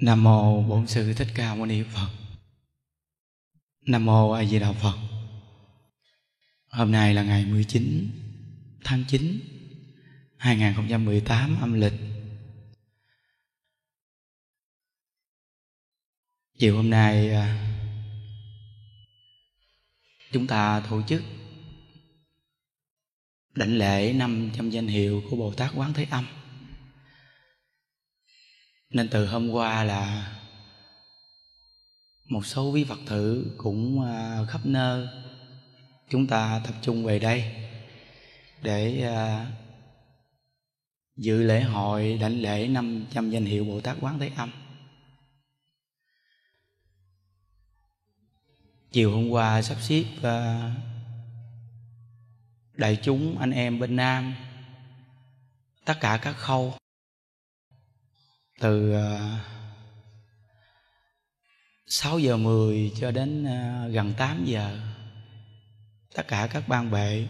Nam mô Bổn sư Thích Ca Mâu Ni Phật. Nam mô A Di Đà Phật. Hôm nay là ngày 19 tháng 9 2018 âm lịch. Chiều hôm nay à, chúng ta tổ chức đảnh lễ 500 danh hiệu của Bồ Tát Quán Thế Âm nên từ hôm qua là một số quý phật tử cũng à, khắp nơi chúng ta tập trung về đây để à, dự lễ hội đảnh lễ 500 danh hiệu Bồ Tát Quán Thế Âm. Chiều hôm qua sắp xếp à, đại chúng anh em bên Nam, tất cả các khâu từ ờ, 6 giờ 10 cho đến ờ, gần 8 giờ tất cả các ban bệ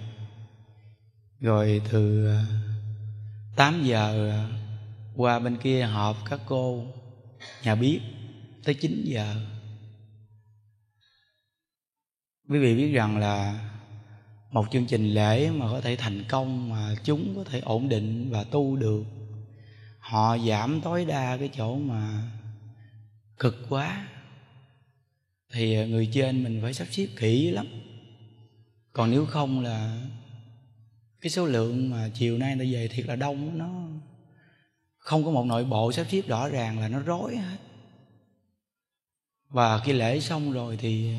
rồi từ ờ, 8 giờ ờ, qua bên kia họp các cô nhà biết tới 9 giờ. Quý vị biết rằng là một chương trình lễ mà có thể thành công mà chúng có thể ổn định và tu được họ giảm tối đa cái chỗ mà cực quá. Thì người trên mình phải sắp xếp kỹ lắm. Còn nếu không là cái số lượng mà chiều nay ta về thiệt là đông, nó không có một nội bộ sắp xếp rõ ràng là nó rối hết. Và khi lễ xong rồi thì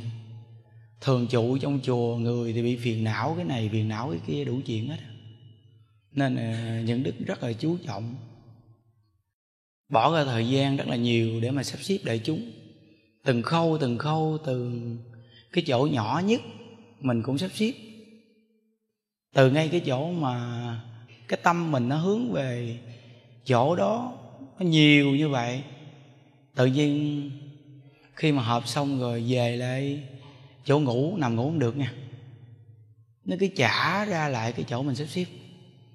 thường trụ trong chùa người thì bị phiền não cái này, phiền não cái kia, đủ chuyện hết. Nên ờ, những đức rất là chú trọng bỏ ra thời gian rất là nhiều để mà sắp xếp đại chúng. Từng khâu từng khâu từ cái chỗ nhỏ nhất mình cũng sắp xếp. Từ ngay cái chỗ mà cái tâm mình nó hướng về chỗ đó, nó nhiều như vậy, tự nhiên khi mà họp xong rồi về lại chỗ ngủ, nằm ngủ không được nha. Nó cứ trả ra lại cái chỗ mình sắp xếp.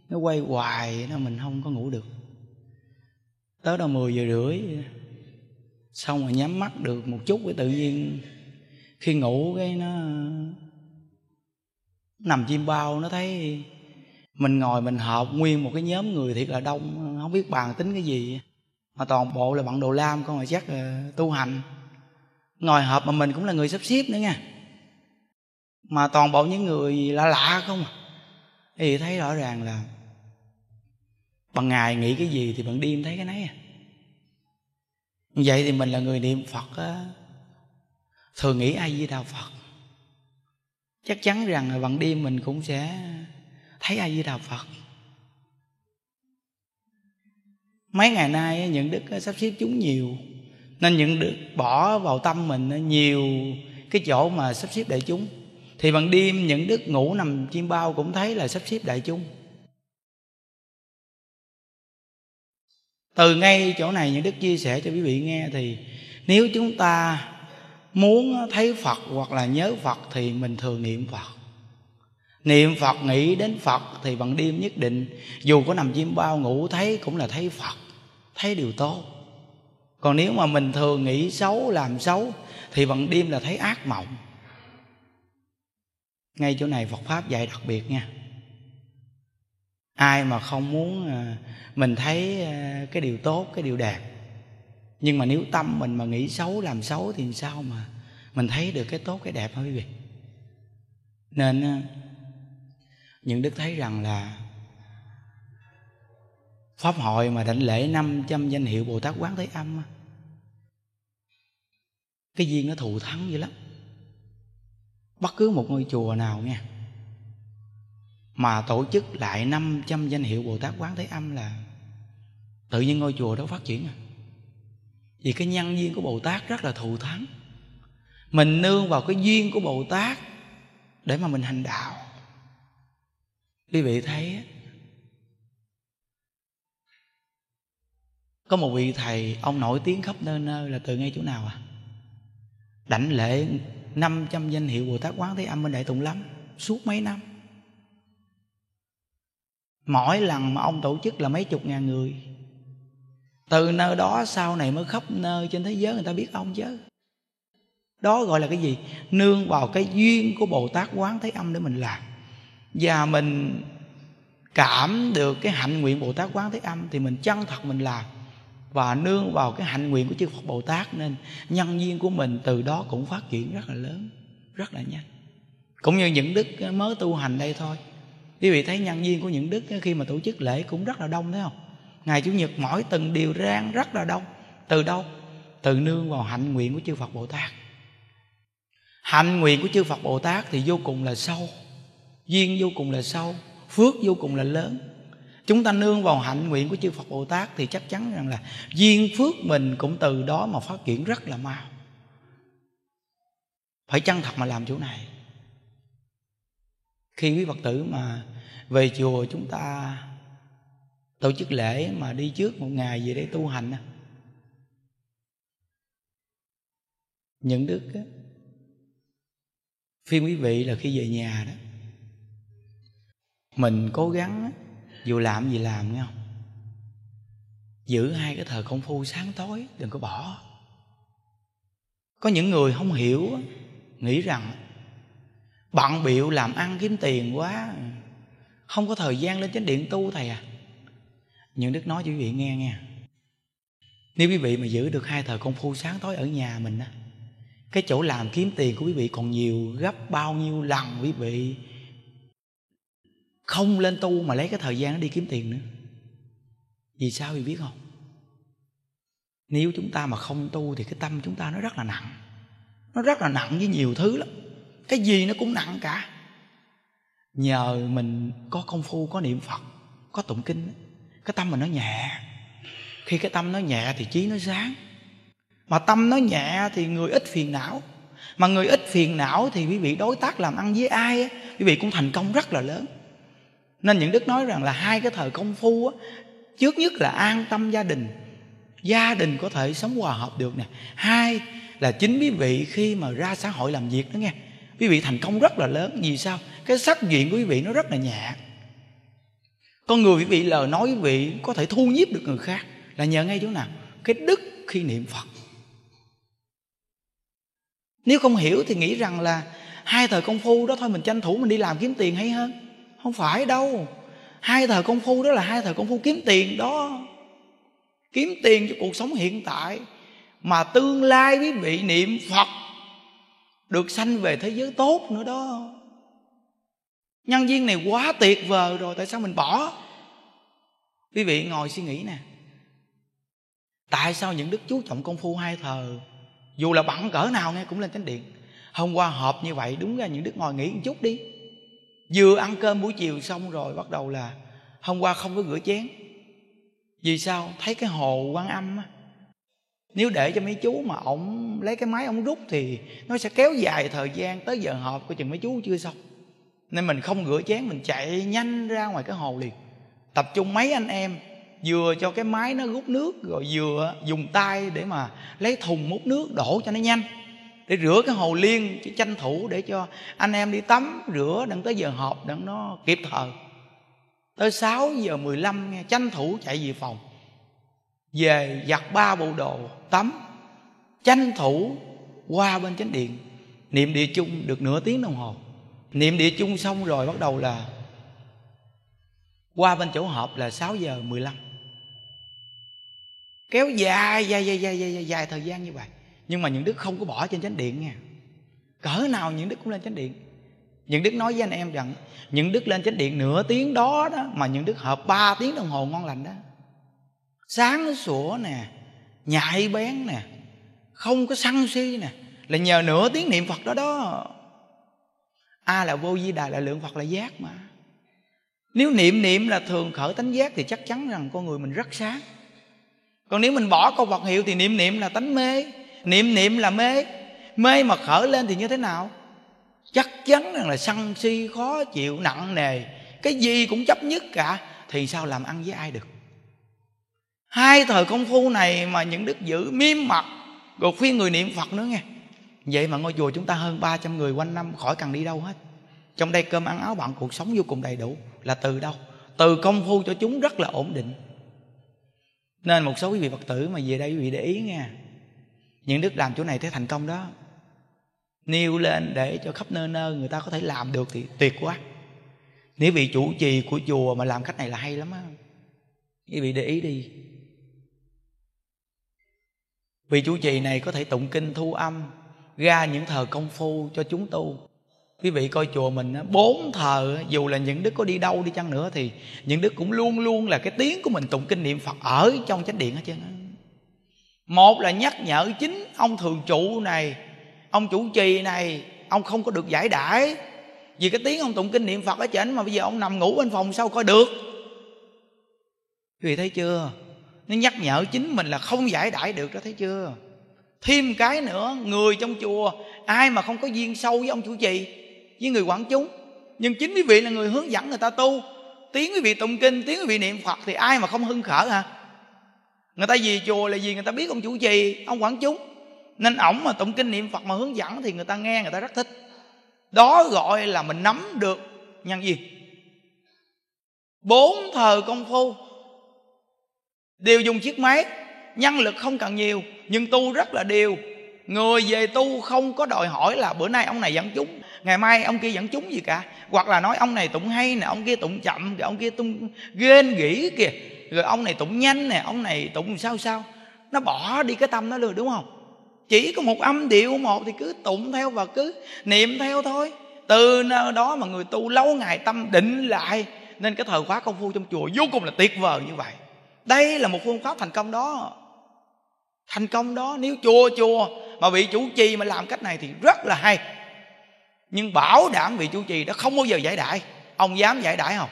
Nó quay hoài, nó mình không có ngủ được tới đâu 10 giờ rưỡi, xong rồi nhắm mắt được một chút cái tự nhiên khi ngủ cái nó nằm chim bao, nó thấy mình ngồi mình họp nguyên một cái nhóm người thiệt là đông, không biết bàn tính cái gì. Mà toàn bộ là bạn đồ lam con mà chắc là tu hành. Ngồi họp mà mình cũng là người sắp xếp nữa nha. Mà toàn bộ những người lạ lạ không à. thì thấy rõ ràng là bằng ngày nghĩ cái gì thì bằng đêm thấy cái nấy à. Vậy thì mình là người niệm phật á. Thường nghĩ ai với đạo phật? Chắc chắn rằng là bằng đêm mình cũng sẽ thấy ai với đạo phật. Mấy ngày nay những đức sắp xếp chúng nhiều. Nên những đức bỏ vào tâm mình nhiều cái chỗ mà sắp xếp đại chúng. Thì bằng đêm những đức ngủ nằm chim bao cũng thấy là sắp xếp đại chúng. Từ ngay chỗ này những đức chia sẻ cho quý vị nghe thì nếu chúng ta muốn thấy phật hoặc là nhớ phật thì mình thường niệm phật. Niệm phật, nghĩ đến phật thì bằng đêm nhất định. Dù có nằm chim bao ngủ, thấy cũng là thấy phật, thấy điều tốt. Còn nếu mà mình thường nghĩ xấu, làm xấu thì bằng đêm là thấy ác mộng. Ngay chỗ này phật pháp dạy đặc biệt nha ai mà không muốn ờ, mình thấy ờ, cái điều tốt, cái điều đẹp. Nhưng mà nếu tâm mình mà nghĩ xấu, làm xấu thì sao mà mình thấy được cái tốt, cái đẹp hả quý vị? Nên ờ, những đức thấy rằng là pháp hội mà đảnh lễ 500 danh hiệu Bồ Tát Quán Thế Âm cái duyên nó thù thắng dữ lắm. Bất cứ một ngôi chùa nào nha mà tổ chức lại 500 danh hiệu Bồ Tát Quán Thế Âm là tự nhiên ngôi chùa đó phát triển à. Vì cái nhân duyên của Bồ Tát rất là thù thắng. Mình nương vào cái duyên của Bồ Tát để mà mình hành đạo. Quý vị thấy có một vị thầy, ông nổi tiếng khắp nơi nơi là từ ngay chỗ nào à? Đảnh lễ 500 danh hiệu Bồ Tát Quán Thế Âm bên Đại Tùng Lâm, suốt mấy năm mỗi lần mà ông tổ chức là mấy chục ngàn người. Từ nơi đó sau này mới khắp nơi trên thế giới người ta biết ông chứ. Đó gọi là cái gì? Nương vào cái duyên của bồ tát quán Thế âm để mình làm. Và mình cảm được cái hạnh nguyện bồ tát quán thế âm thì mình chân thật mình làm. Và nương vào cái hạnh nguyện của chư Phật Bồ Tát nên nhân duyên của mình từ đó cũng phát triển rất là lớn, rất là nhanh. Cũng như những đức mới tu hành đây thôi quý vị thấy nhân viên của những đức khi mà tổ chức lễ cũng rất là đông, thấy không? Ngày chủ nhật mỗi từng điều rang rất là đông. Từ đâu? Từ nương vào hạnh nguyện của chư Phật Bồ Tát. Hạnh nguyện của chư Phật Bồ Tát thì vô cùng là sâu, duyên vô cùng là sâu, phước vô cùng là lớn. Chúng ta nương vào hạnh nguyện của chư Phật Bồ Tát thì chắc chắn rằng là duyên phước mình cũng từ đó mà phát triển rất là mau. Phải chân thật mà làm chỗ này khi quý Phật tử mà về chùa chúng ta tổ chức lễ mà đi trước một ngày về để tu hành những đức á, phiên quý vị là khi về nhà đó mình cố gắng dù làm gì làm nghe không? Giữ hai cái thời công phu sáng tối đừng có bỏ. Có những người không hiểu nghĩ rằng bận biệu làm ăn kiếm tiền quá. Không có thời gian lên chánh điện tu, thầy à. Những đức nói cho quý vị nghe nghe nếu quý vị mà giữ được hai thời công phu sáng tối ở nhà mình á, cái chỗ làm kiếm tiền của quý vị còn nhiều gấp bao nhiêu lần quý vị không lên tu mà lấy cái thời gian đó đi kiếm tiền nữa. Vì sao quý vị biết không? Nếu chúng ta mà không tu thì cái tâm chúng ta nó rất là nặng. Nó rất là nặng với nhiều thứ lắm cái gì nó cũng nặng cả. Nhờ mình có công phu có niệm phật có tụng kinh cái tâm mình nó nhẹ. Khi cái tâm nó nhẹ thì trí nó sáng. Mà tâm nó nhẹ thì người ít phiền não. Mà người ít phiền não thì quý vị đối tác làm ăn với ai quý vị cũng thành công rất là lớn. Nên những đức nói rằng là hai cái thời công phu á, trước nhất là an tâm gia đình. Gia đình có thể sống hòa hợp được nè. Hai là chính quý vị khi mà ra xã hội làm việc đó nghe quý vị thành công rất là lớn. Vì sao? Cái sắc diện của quý vị nó rất là nhẹ con người quý vị lời nói quý vị có thể thu nhiếp được người khác là nhờ ngay chỗ nào? Cái đức khi niệm phật. Nếu không hiểu thì nghĩ rằng là hai thời công phu đó thôi, mình tranh thủ mình đi làm kiếm tiền hay hơn? Không phải đâu. Hai thời công phu đó là hai thời công phu kiếm tiền đó. Kiếm tiền cho cuộc sống hiện tại. Mà tương lai quý vị niệm phật được sanh về thế giới tốt nữa đó. Nhân viên này quá tuyệt vời rồi, tại sao mình bỏ? Quý vị ngồi suy nghĩ nè. Tại sao những đức chú trọng công phu hai thờ, dù là bận cỡ nào nghe cũng lên chánh điện, hôm qua họp như vậy đúng ra những đức ngồi nghỉ một chút đi. Vừa ăn cơm buổi chiều xong rồi bắt đầu là, hôm qua không có rửa chén. Vì sao? Thấy cái hồ quan âm á nếu để cho mấy chú mà ổng lấy cái máy ổng rút thì nó sẽ kéo dài thời gian tới giờ họp của chừng mấy chú chưa xong. Nên mình không rửa chén, mình chạy nhanh ra ngoài cái hồ liền. Tập trung mấy anh em, vừa cho cái máy nó rút nước, rồi vừa dùng tay để mà lấy thùng múc nước đổ cho nó nhanh. Để rửa cái hồ liên chứ tranh thủ để cho anh em đi tắm, rửa, đừng tới giờ họp, đừng nó kịp thời. Tới 6 giờ 15 nghe tranh thủ chạy về phòng về giặt ba bộ đồ tắm tranh thủ qua bên chánh điện. Niệm địa chung được nửa tiếng đồng hồ. Niệm địa chung xong rồi bắt đầu là qua bên chỗ họp là 6 giờ 15 kéo dài dài dài dài dài, dài thời gian như vậy. Nhưng mà những đức không có bỏ trên chánh điện nha. Cỡ nào những đức cũng lên chánh điện. Những đức nói với anh em rằng những đức lên chánh điện nửa tiếng đó đó mà những đức hợp ba tiếng đồng hồ ngon lành đó sáng sủa nè, nhạy bén nè, không có sân si nè, là nhờ nửa tiếng niệm phật đó đó. A là vô di đà, là lượng phật là giác mà. Nếu niệm niệm là thường khởi tánh giác thì chắc chắn rằng con người mình rất sáng. Còn nếu mình bỏ câu vật hiệu thì niệm niệm là tánh mê, niệm niệm là mê. Mê mà khởi lên thì như thế nào? Chắc chắn rằng là sân si, khó chịu, nặng nề, cái gì cũng chấp nhất cả, thì sao làm ăn với ai được? Hai thời công phu này mà những đức giữ miếm mặt, rồi khuyên người niệm phật nữa nghe. Vậy mà ngôi chùa chúng ta hơn 300 người quanh năm khỏi cần đi đâu hết. Trong đây cơm ăn áo bạn, cuộc sống vô cùng đầy đủ. Là từ đâu? Từ công phu cho chúng rất là ổn định. Nên một số quý vị phật tử mà về đây quý vị để ý nha những đức làm chỗ này thấy thành công đó. Nêu lên để cho khắp nơi nơi người ta có thể làm được thì tuyệt quá. Nếu vị chủ trì của chùa mà làm cách này là hay lắm á. Quý vị để ý đi vị chủ trì này có thể tụng kinh thu âm, ra những thờ công phu cho chúng tu. Quý vị coi chùa mình bốn thờ dù là những đức có đi đâu đi chăng nữa thì những đức cũng luôn luôn là cái tiếng của mình tụng kinh niệm phật ở trong chánh điện hết trơn một là nhắc nhở chính ông thường trụ này, ông chủ trì này, ông không có được giải đãi. Vì cái tiếng ông tụng kinh niệm phật ở trên mà bây giờ ông nằm ngủ bên phòng sao coi được? Quý vị thấy chưa? Nó nhắc nhở chính mình là không giải đãi được đó, thấy chưa? Thêm cái nữa, người trong chùa, ai mà không có duyên sâu với ông chủ trì, với người quản chúng. Nhưng chính quý vị là người hướng dẫn người ta tu. Tiếng quý vị tụng kinh, tiếng quý vị niệm phật thì ai mà không hưng khởi hả? Người ta vì chùa là vì người ta biết ông chủ trì, ông quản chúng. Nên ổng mà tụng kinh niệm phật mà hướng dẫn thì người ta nghe, người ta rất thích. Đó gọi là mình nắm được nhân gì? Bốn thờ công phu đều dùng chiếc máy, nhân lực không cần nhiều, nhưng tu rất là đều. Người về tu không có đòi hỏi là bữa nay ông này dẫn chúng, ngày mai ông kia dẫn chúng gì cả. Hoặc là nói ông này tụng hay nè, ông kia tụng chậm, rồi ông kia tụng ghen gỉ kìa, rồi ông này tụng nhanh nè, ông này tụng sao sao. Nó bỏ đi cái tâm nó luôn đúng không? Chỉ có một âm điệu một thì cứ tụng theo và cứ niệm theo thôi. Từ nơi đó mà người tu lâu ngày tâm định lại, nên cái thời khóa công phu trong chùa vô cùng là tuyệt vời như vậy đây là một phương pháp thành công đó. Thành công đó, nếu chùa chùa mà vị chủ trì mà làm cách này thì rất là hay. Nhưng bảo đảm vị chủ trì đó không bao giờ giải đãi. Ông dám giải đãi không?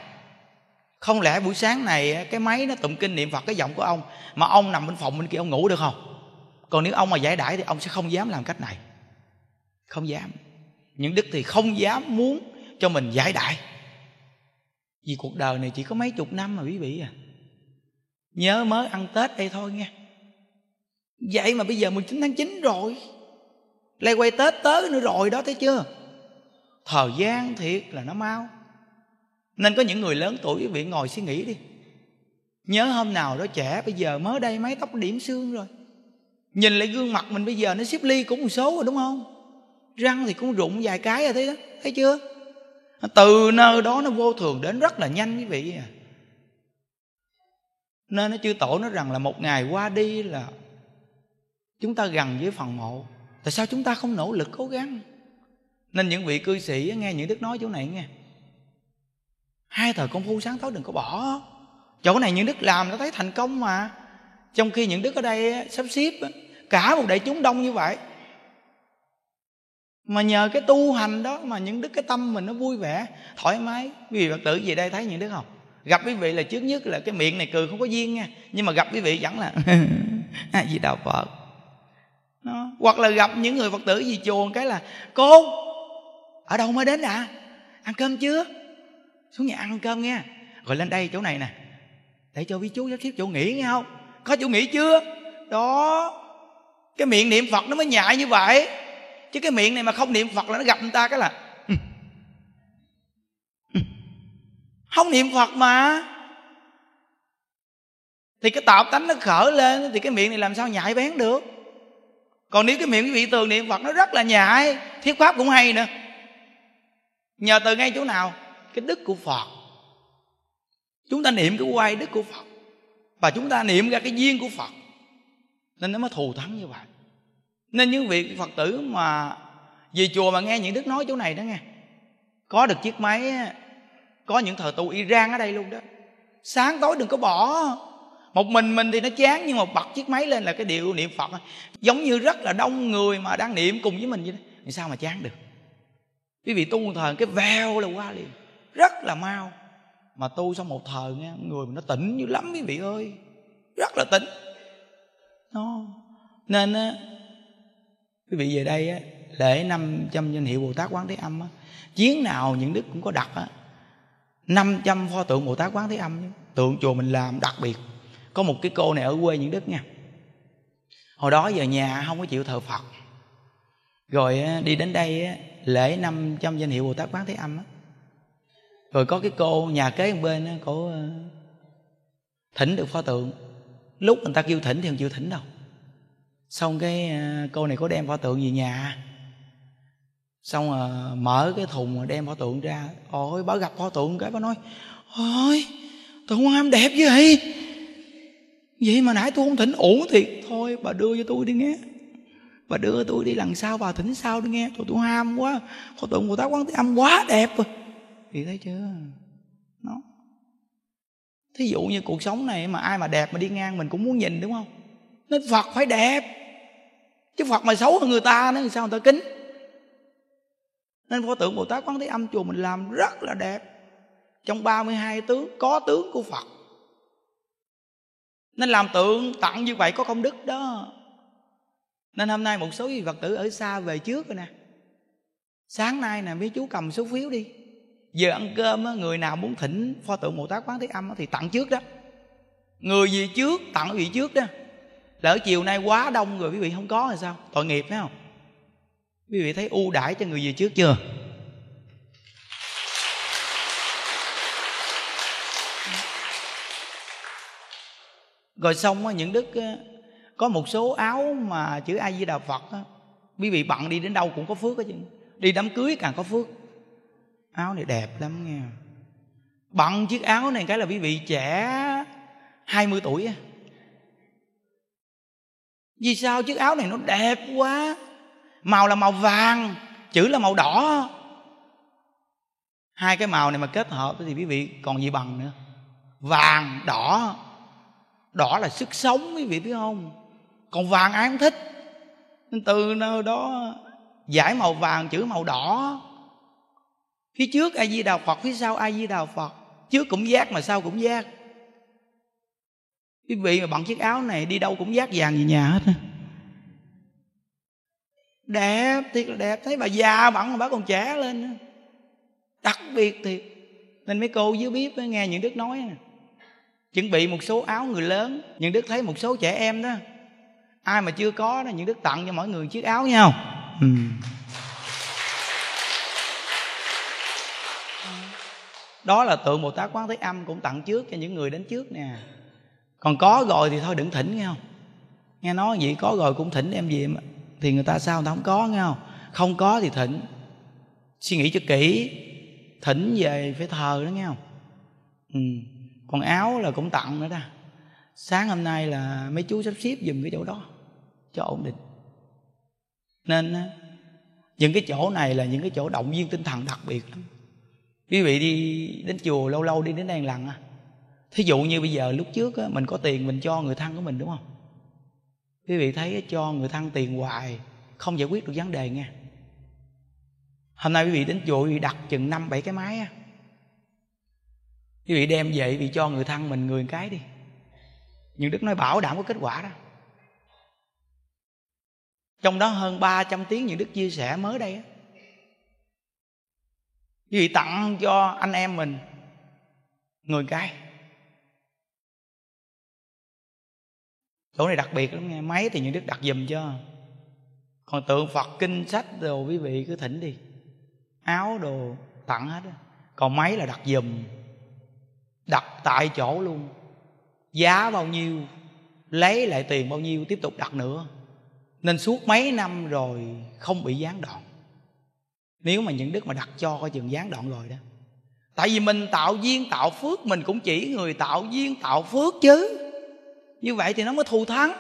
Không lẽ buổi sáng này cái máy nó tụng kinh niệm phật cái giọng của ông, mà ông nằm bên phòng bên kia ông ngủ được không? Còn nếu ông mà giải đãi thì ông sẽ không dám làm cách này. Không dám. Những đức thì không dám muốn cho mình giải đãi. Vì cuộc đời này chỉ có mấy chục năm mà quý vị à nhớ mới ăn tết đây thôi nghe. Vậy mà bây giờ 19 tháng 9 rồi. Lại quay tết tới nữa rồi đó, thấy chưa? Thời gian thiệt là nó mau. Nên có những người lớn tuổi quý vị ngồi suy nghĩ đi. Nhớ hôm nào đó trẻ bây giờ mới đây mái tóc điểm xương rồi. Nhìn lại gương mặt mình bây giờ nó xếp ly cũng một số rồi, đúng không? Răng thì cũng rụng vài cái rồi, thấy đó. Thấy chưa? Từ nơi đó nó vô thường đến rất là nhanh quý vị à nên nó chư tổ nói rằng là một ngày qua đi là chúng ta gần với phần mộ. Tại sao chúng ta không nỗ lực cố gắng? Nên những vị cư sĩ nghe những đức nói chỗ này nghe. Hai thời công phu sáng tối đừng có bỏ. Chỗ này những đức làm nó thấy thành công mà. Trong khi những đức ở đây sắp xếp cả một đại chúng đông như vậy. Mà nhờ cái tu hành đó mà những đức, cái tâm mình nó vui vẻ, thoải mái. Vì phật tử về đây thấy những đức không? Gặp quý vị là trước nhất là cái miệng này cười không có duyên nha. Nhưng mà gặp quý vị vẫn là à, gì đạo phật. Nó hoặc là gặp những người phật tử gì chùa cái là cô ở đâu mới đến à ăn cơm chưa? Xuống nhà ăn cơm nghe. Rồi lên đây chỗ này nè. Để cho quý chú sắp xếp chỗ nghỉ nghe không? Có chỗ nghỉ chưa? Đó. Cái miệng niệm phật nó mới nhại như vậy. Chứ cái miệng này mà không niệm phật là nó gặp người ta cái là không niệm phật mà. Thì cái tạo tánh nó khởi lên, thì cái miệng này làm sao nhại bén được? Còn nếu cái miệng quý vị tường niệm phật nó rất là nhại thiết pháp cũng hay nữa. Nhờ từ ngay chỗ nào? Cái đức của phật. Chúng ta niệm cái quay đức của phật. Và chúng ta niệm ra cái duyên của phật. Nên nó mới thù thắng như vậy. Nên những vị phật tử mà về chùa mà nghe những đức nói chỗ này đó nghe, có được chiếc máy có những thờ tu iran ở đây luôn đó. Sáng tối đừng có bỏ. Một mình mình thì nó chán, nhưng mà bật chiếc máy lên là cái điệu niệm phật giống như rất là đông người mà đang niệm cùng với mình vậy đó. Thì sao mà chán được? Quý vị tu một cái veo là qua liền. Rất là mau. Mà tu xong một thời nghe, người mình nó tỉnh như lắm quý vị ơi. Rất là tỉnh. Nó, nên á, quý vị về đây á, lễ năm trăm danh hiệu bồ tát quán thế âm á, chiến nào những đức cũng có đặt á năm trăm pho tượng bồ tát quán thế âm tượng chùa mình làm đặc biệt. Có một cái cô này ở quê những đức nha. Hồi đó giờ nhà không có chịu thờ phật. Rồi đi đến đây lễ năm trăm danh hiệu bồ tát quán thế âm rồi có cái cô nhà kế bên Cô cổ thỉnh được pho tượng. Lúc người ta kêu thỉnh thì không chịu thỉnh đâu. Xong cái cô này có đem pho tượng về nhà xong rồi mở cái thùng đem pho tượng ra. Ôi bà gặp pho tượng cái bà nói, ôi tượng quan âm đẹp vậy? Vậy mà nãy tôi không thỉnh ủ thiệt. Thôi, bà đưa cho tôi đi nghe. Bà đưa tôi đi lần sau, bà thỉnh sau đi nghe. Tôi tôi ham quá. Pho tượng của tá quán thế âm quá đẹp rồi. Thì thấy chưa? Nó, thí dụ như cuộc sống này mà ai mà đẹp mà đi ngang mình cũng muốn nhìn, đúng không? Nên phật phải đẹp. Chứ phật mà xấu hơn người ta nữa thì sao người ta kính? Nên pho tượng bồ tát quán thế âm chùa mình làm rất là đẹp. Trong 32 tướng có tướng của phật. Nên làm tượng tặng như vậy có công đức đó. Nên hôm nay một số vị phật tử ở xa về trước rồi nè. Sáng nay nè mấy chú cầm số phiếu đi. Giờ ăn cơm á, người nào muốn thỉnh pho tượng bồ tát quán thế âm á, thì tặng trước đó. Người gì trước tặng vị trước đó. Lỡ chiều nay quá đông rồi quý vị không có thì sao? Tội nghiệp phải không? Quý vị thấy ưu đãi cho người gì trước chưa? Rồi xong những đức có một số áo mà chữ a di đà phật quý vị bận đi đến đâu cũng có phước hết chứ đi đám cưới càng có phước. Áo này đẹp lắm nghe bận chiếc áo này cái là quý vị trẻ 20 tuổi á. Vì sao chiếc áo này nó đẹp quá? Màu là màu vàng, chữ là màu đỏ. Hai cái màu này mà kết hợp thì quý vị còn gì bằng nữa? Vàng, đỏ. Đỏ là sức sống, quý vị biết không? Còn vàng ai cũng thích? Nên từ nơi đó giải màu vàng, chữ màu đỏ. Phía trước a di đà phật, phía sau a di đà phật. Trước cũng giác mà sau cũng giác. Quý vị mà bằng chiếc áo này đi đâu cũng giác vàng về nhà hết đẹp, thiệt là đẹp. Thấy bà già bận mà bà còn trẻ lên đặc biệt thiệt. Nên mấy cô dưới bếp mới nghe những đức nói nè. Chuẩn bị một số áo người lớn. Những đức thấy một số trẻ em đó, ai mà chưa có đó, những đức tặng cho mỗi người chiếc áo nhau ừ. đó là tượng bồ tát quán thế âm cũng tặng trước cho những người đến trước nè. Còn có rồi thì thôi đừng thỉnh, nghe không? Nghe nói vậy có rồi cũng thỉnh em gì mà thì người ta sao người ta không có nghe không? Không có thì thỉnh. Suy nghĩ cho kỹ thỉnh về phải thờ đó nghe không? Ừ. còn áo là cũng tặng nữa đó. Sáng hôm nay là mấy chú sắp xếp dùm cái chỗ đó cho ổn định. Nên những cái chỗ này là những cái chỗ động viên tinh thần đặc biệt lắm. Quý vị đi đến chùa lâu lâu đi đến đây lần à. Thí dụ như bây giờ lúc trước á, mình có tiền mình cho người thân của mình đúng không? Quý vị thấy cho người thân tiền hoài, không giải quyết được vấn đề nha hôm nay quý vị đến chùa, quý vị đặt chừng năm, bảy cái máy á. Quý vị đem về vì cho người thân mình người cái đi. Nhưng đức nói bảo đảm có kết quả đó. Trong đó hơn 300 tiếng những đức chia sẻ mới đây á. Quý vị tặng cho anh em mình người cái. Chỗ này đặc biệt lắm, nghe máy thì những đức đặt dùm cho. Còn tượng phật kinh sách đồ, quý vị cứ thỉnh đi. Áo đồ, tặng hết còn máy là đặt dùm đặt tại chỗ luôn. Giá bao nhiêu, lấy lại tiền bao nhiêu, tiếp tục đặt nữa. Nên suốt mấy năm rồi không bị gián đoạn. Nếu mà những đức mà đặt cho, coi chừng gián đoạn rồi đó. Tại vì mình tạo duyên, tạo phước, mình cũng chỉ người tạo duyên, tạo phước chứ như vậy thì nó mới thù thắng.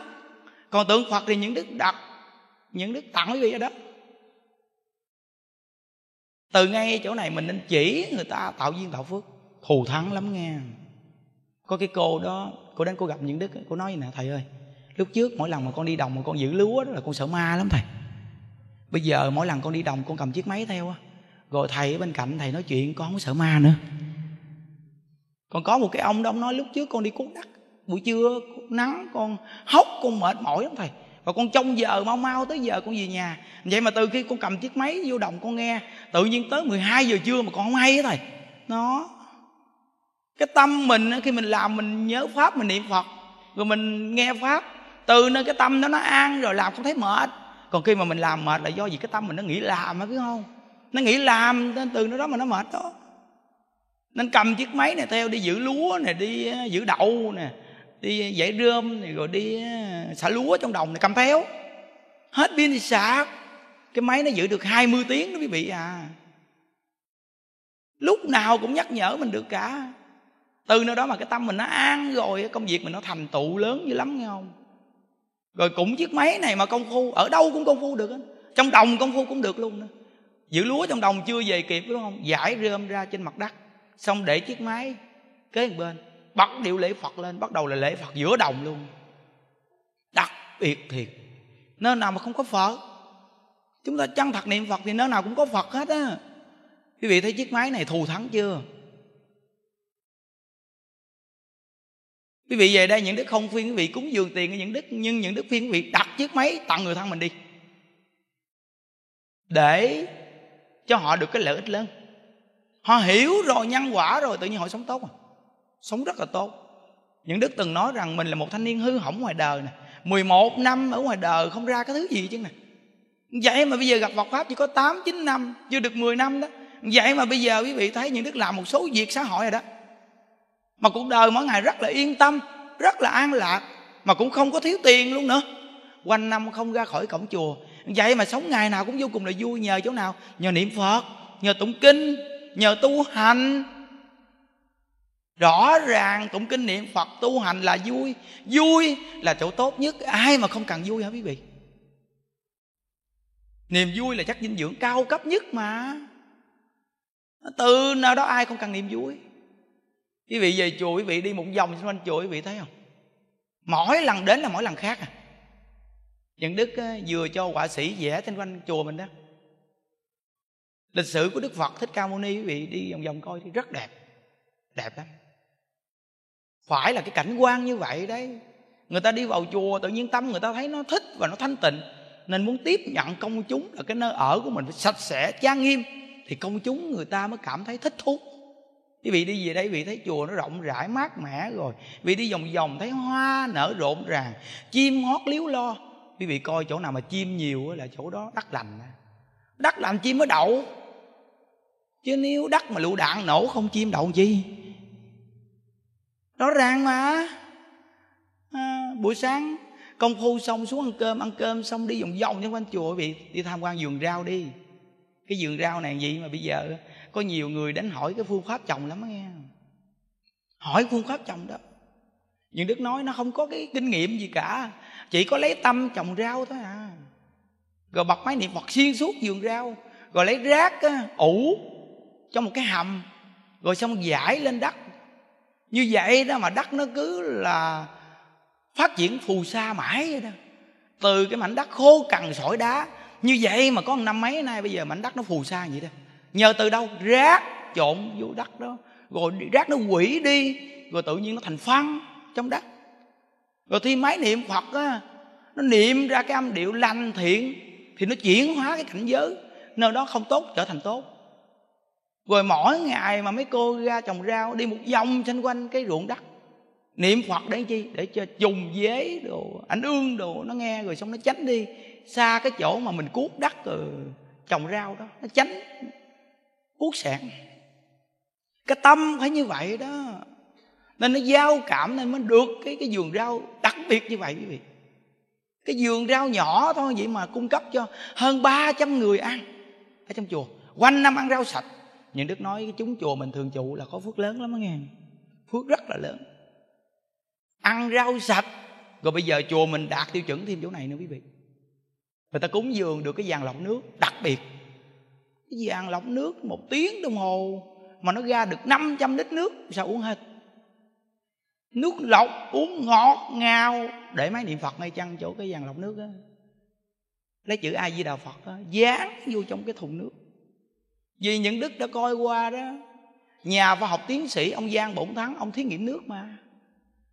Còn tượng phật thì những đức đặt những đức tặng quý vị ở đó. Từ ngay chỗ này mình nên chỉ người ta tạo duyên tạo phước. Thù thắng lắm nghe. Có cái cô đó, cô đến cô gặp những đức, cô nói gì nè, thầy ơi, lúc trước mỗi lần mà con đi đồng mà con giữ lúa đó là con sợ ma lắm thầy. Bây giờ mỗi lần con đi đồng con cầm chiếc máy theo á rồi thầy ở bên cạnh thầy nói chuyện, con không sợ ma nữa. Còn có một cái ông đó ông nói, lúc trước con đi cuốc đất buổi trưa nắng, con hốc, con mệt mỏi lắm thầy. Và con trong giờ mau mau tới giờ con về nhà. Vậy mà từ khi con cầm chiếc máy vô đồng con nghe, tự nhiên tới 12 giờ trưa mà con không hay á thầy. Nó, cái tâm mình khi mình làm mình nhớ pháp, mình niệm phật, rồi mình nghe pháp, từ nơi cái tâm đó nó an rồi làm không thấy mệt. Còn khi mà mình làm mệt là do gì cái tâm mình nó nghĩ làm á cứ không? Nó nghĩ làm nên từ nó đó mà nó mệt đó. Nên cầm chiếc máy này theo đi giữ lúa nè, đi giữ đậu nè đi dãy rơm rồi đi ờ, xả lúa trong đồng này, cầm phéo hết pin thì sạc cái máy nó giữ được 20 tiếng đó quý vị à. Lúc nào cũng nhắc nhở mình được cả. Từ nơi đó mà cái tâm mình nó an rồi công việc mình nó thành tựu lớn dữ lắm, nghe không? Rồi cũng chiếc máy này mà công phu, ở đâu cũng công phu được trong đồng công phu cũng được luôn nữa giữ lúa trong đồng chưa về kịp, đúng không? Giải rơm ra trên mặt đất, xong để chiếc máy kế bên bắt điệu lễ phật lên, bắt đầu là lễ phật giữa đồng luôn. Đặc biệt thiệt, nơi nào mà không có phật, chúng ta chân thật niệm phật thì nơi nào cũng có phật hết á. Quý vị thấy chiếc máy này thù thắng chưa? Quý vị về đây những đức không phiên quý vị cúng dường tiền cho những đức, nhưng những đức phiên quý vị đặt chiếc máy tặng người thân mình đi. Để cho họ được cái lợi ích lớn. Họ hiểu rồi, nhân quả rồi, tự nhiên họ sống tốt à sống rất là tốt. Những đức từng nói rằng mình là một thanh niên hư hỏng ngoài đời nè. 11 năm ở ngoài đời không ra cái thứ gì chứ nè. Vậy mà bây giờ gặp Phật pháp chỉ có 8 9 năm, chưa được 10 năm đó. Vậy mà bây giờ quý vị thấy những đức làm một số việc xã hội rồi đó. Mà cuộc đời mỗi ngày rất là yên tâm, rất là an lạc, mà cũng không có thiếu tiền luôn nữa. Quanh năm không ra khỏi cổng chùa. Vậy mà sống ngày nào cũng vô cùng là vui nhờ chỗ nào? Nhờ niệm phật, nhờ tụng kinh, nhờ tu hành rõ ràng tụng kinh niệm phật tu hành là vui. Vui là chỗ tốt nhất. Ai mà không cần vui hả quý vị? Niềm vui là chất dinh dưỡng cao cấp nhất mà. Từ nào đó ai không cần niềm vui? Quý vị về chùa, quý vị đi một vòng xung quanh chùa, quý vị thấy không? Mỗi lần đến là mỗi lần khác à. Nhân Đức vừa cho họa sĩ vẽ trên quanh chùa mình đó. Lịch sử của Đức Phật Thích Ca Mâu Ni quý vị đi vòng vòng coi thì rất đẹp. Đẹp lắm. Phải là cái cảnh quan như vậy đấy. Người ta đi vào chùa tự nhiên tâm người ta thấy nó thích và nó thanh tịnh. Nên muốn tiếp nhận công chúng là cái nơi ở của mình phải sạch sẽ, trang nghiêm. Thì công chúng người ta mới cảm thấy thích thú. Quý vị đi về đây vị thấy chùa nó rộng rãi mát mẻ rồi. Vị đi vòng vòng thấy hoa nở rộn ràng chim hót líu lo. Quý vị coi chỗ nào mà chim nhiều là chỗ đó đất lành đất lành chim mới đậu. Chứ nếu đất mà lựu đạn nổ không chim đậu chi? Rõ ràng mà. À, buổi sáng công phu xong xuống ăn cơm ăn cơm xong đi vòng vòng trong quanh chùa quý vị đi tham quan vườn rau đi. Cái vườn rau này gì mà bây giờ có nhiều người đến hỏi cái phương pháp trồng lắm đó nghe. Hỏi phương pháp trồng đó. Nhưng đức nói nó không có cái kinh nghiệm gì cả. Chỉ có lấy tâm trồng rau thôi à. Rồi bật máy niệm phật xuyên suốt vườn rau rồi lấy rác á, ủ trong một cái hầm rồi xong giải lên đất như vậy đó mà đất nó cứ là phát triển phù sa mãi vậy đó. Từ cái mảnh đất khô cằn sỏi đá, như vậy mà có năm mấy nay bây giờ mảnh đất nó phù sa vậy đó. Nhờ từ đâu? Rác trộn vô đất đó. Rồi rác nó quỷ đi, rồi tự nhiên nó thành phân trong đất. Rồi khi máy niệm phật á, nó niệm ra cái âm điệu lành thiện, thì nó chuyển hóa cái cảnh giới. Nơi đó không tốt, trở thành tốt rồi mỗi ngày mà mấy cô ra trồng rau, đi một vòng xung quanh cái ruộng đất. Niệm phật để chi? Để cho trùng dế đồ, ảnh ương đồ nó nghe rồi xong nó tránh đi. Xa cái chỗ mà mình cuốc đất rồi trồng rau đó, nó tránh cuốc sẹn cái tâm phải như vậy đó. Nên nó giao cảm nên mới được cái cái vườn rau đặc biệt như vậy quý vị. Cái vườn rau nhỏ thôi, vậy mà cung cấp cho hơn 300 người ăn ở trong chùa. Quanh năm ăn rau sạch những đức nói cái chúng chùa mình thường trụ là có phước lớn lắm đó nghe. Phước rất là lớn. Ăn rau sạch. Rồi bây giờ chùa mình đạt tiêu chuẩn thêm chỗ này nữa quý vị. Người ta cúng dường được cái dàn lọc nước đặc biệt. Cái dàn lọc nước một tiếng đồng hồ mà nó ra được 500 lít nước, sao uống hết? Nước lọc uống ngọt ngào. Để máy niệm phật ngay chăng chỗ cái dàn lọc nước á. Lấy chữ a di đà phật á, dán vô trong cái thùng nước vì những đức đã coi qua đó, nhà khoa học tiến sĩ ông giang bổn thắng, ông thí nghiệm nước mà.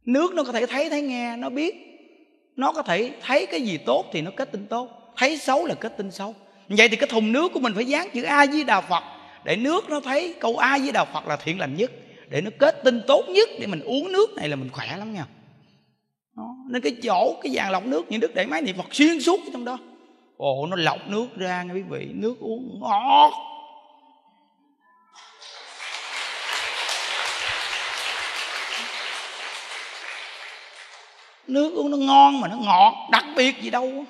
Nước nó có thể thấy thấy nghe, nó biết. Nó có thể thấy cái gì tốt thì nó kết tinh tốt, thấy xấu là kết tinh xấu. Vậy thì cái thùng nước của mình phải dán chữ a di đà phật. Để nước nó thấy, câu a di đà phật là thiện lành nhất. Để nó kết tinh tốt nhất, để mình uống nước này là mình khỏe lắm nha. Đó. nên cái chỗ, cái dàn lọc nước, những đức để máy niệm phật xuyên suốt trong đó. Ồ, nó lọc nước ra nghe quý vị. Nước uống ngọt. Nước uống nó ngon mà nó ngọt, đặc biệt gì đâu.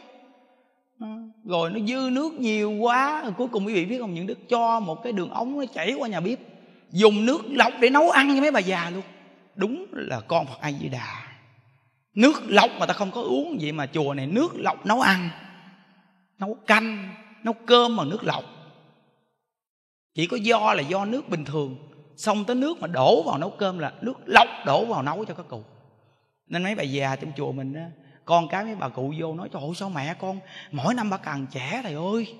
Rồi nó dư nước nhiều quá rồi cuối cùng quý vị biết không, những đức cho một cái đường ống nó chảy qua nhà bếp. Dùng nước lọc để nấu ăn cho mấy bà già luôn. Đúng là con phật a di đà nước lọc mà ta không có uống, vậy mà chùa này nước lọc nấu ăn, nấu canh, nấu cơm bằng nước lọc. Chỉ có do là do nước bình thường. Xong tới nước mà đổ vào nấu cơm là nước lọc đổ vào nấu cho các cụ nên mấy bà già trong chùa mình á, con cái mấy bà cụ vô nói, trời ơi, sao mẹ con, mỗi năm bà càng trẻ thầy ơi.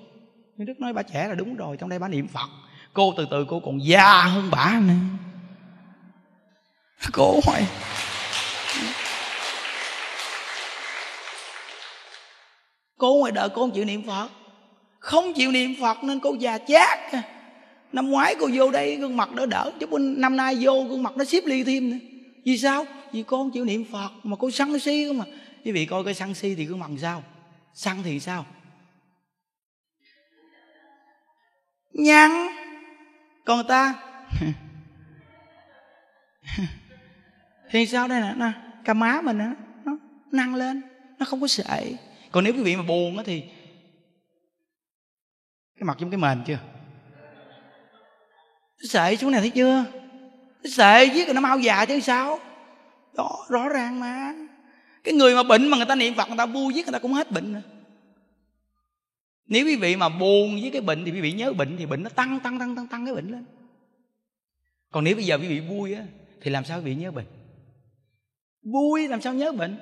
Nhưng đức nói, bà trẻ là đúng rồi, trong đây bà niệm phật. Cô từ từ cô còn già hơn bà nữa. Cô hỏi cô ngoài đời cô không chịu niệm phật, không chịu niệm phật nên cô già chát. Năm ngoái cô vô đây gương mặt đỡ đỡ, chứ năm nay vô gương mặt nó xếp ly thêm nữa vì sao? Vì con chịu niệm phật mà cô săn si không mà. Quý vị coi cái săn si thì cứ bằng sao? Săn thì sao? Nhăn. Còn ta? Thì sao đây nè? Nè cà má mình á nó nâng lên. Nó không có sệ. Còn nếu quý vị mà buồn á thì cái mặt trong cái mền chưa? Nó sệ xuống này thấy chưa? Sệ giết rồi nó mau già chứ sao? Đó, rõ ràng mà. Cái người mà bệnh mà người ta niệm phật, người ta vui giết, người ta cũng hết bệnh nữa nếu quý vị mà buồn với cái bệnh thì quý vị nhớ bệnh thì bệnh nó tăng tăng tăng tăng tăng cái bệnh lên. Còn nếu bây giờ quý vị vui á, thì làm sao quý vị nhớ bệnh? Vui làm sao nhớ bệnh?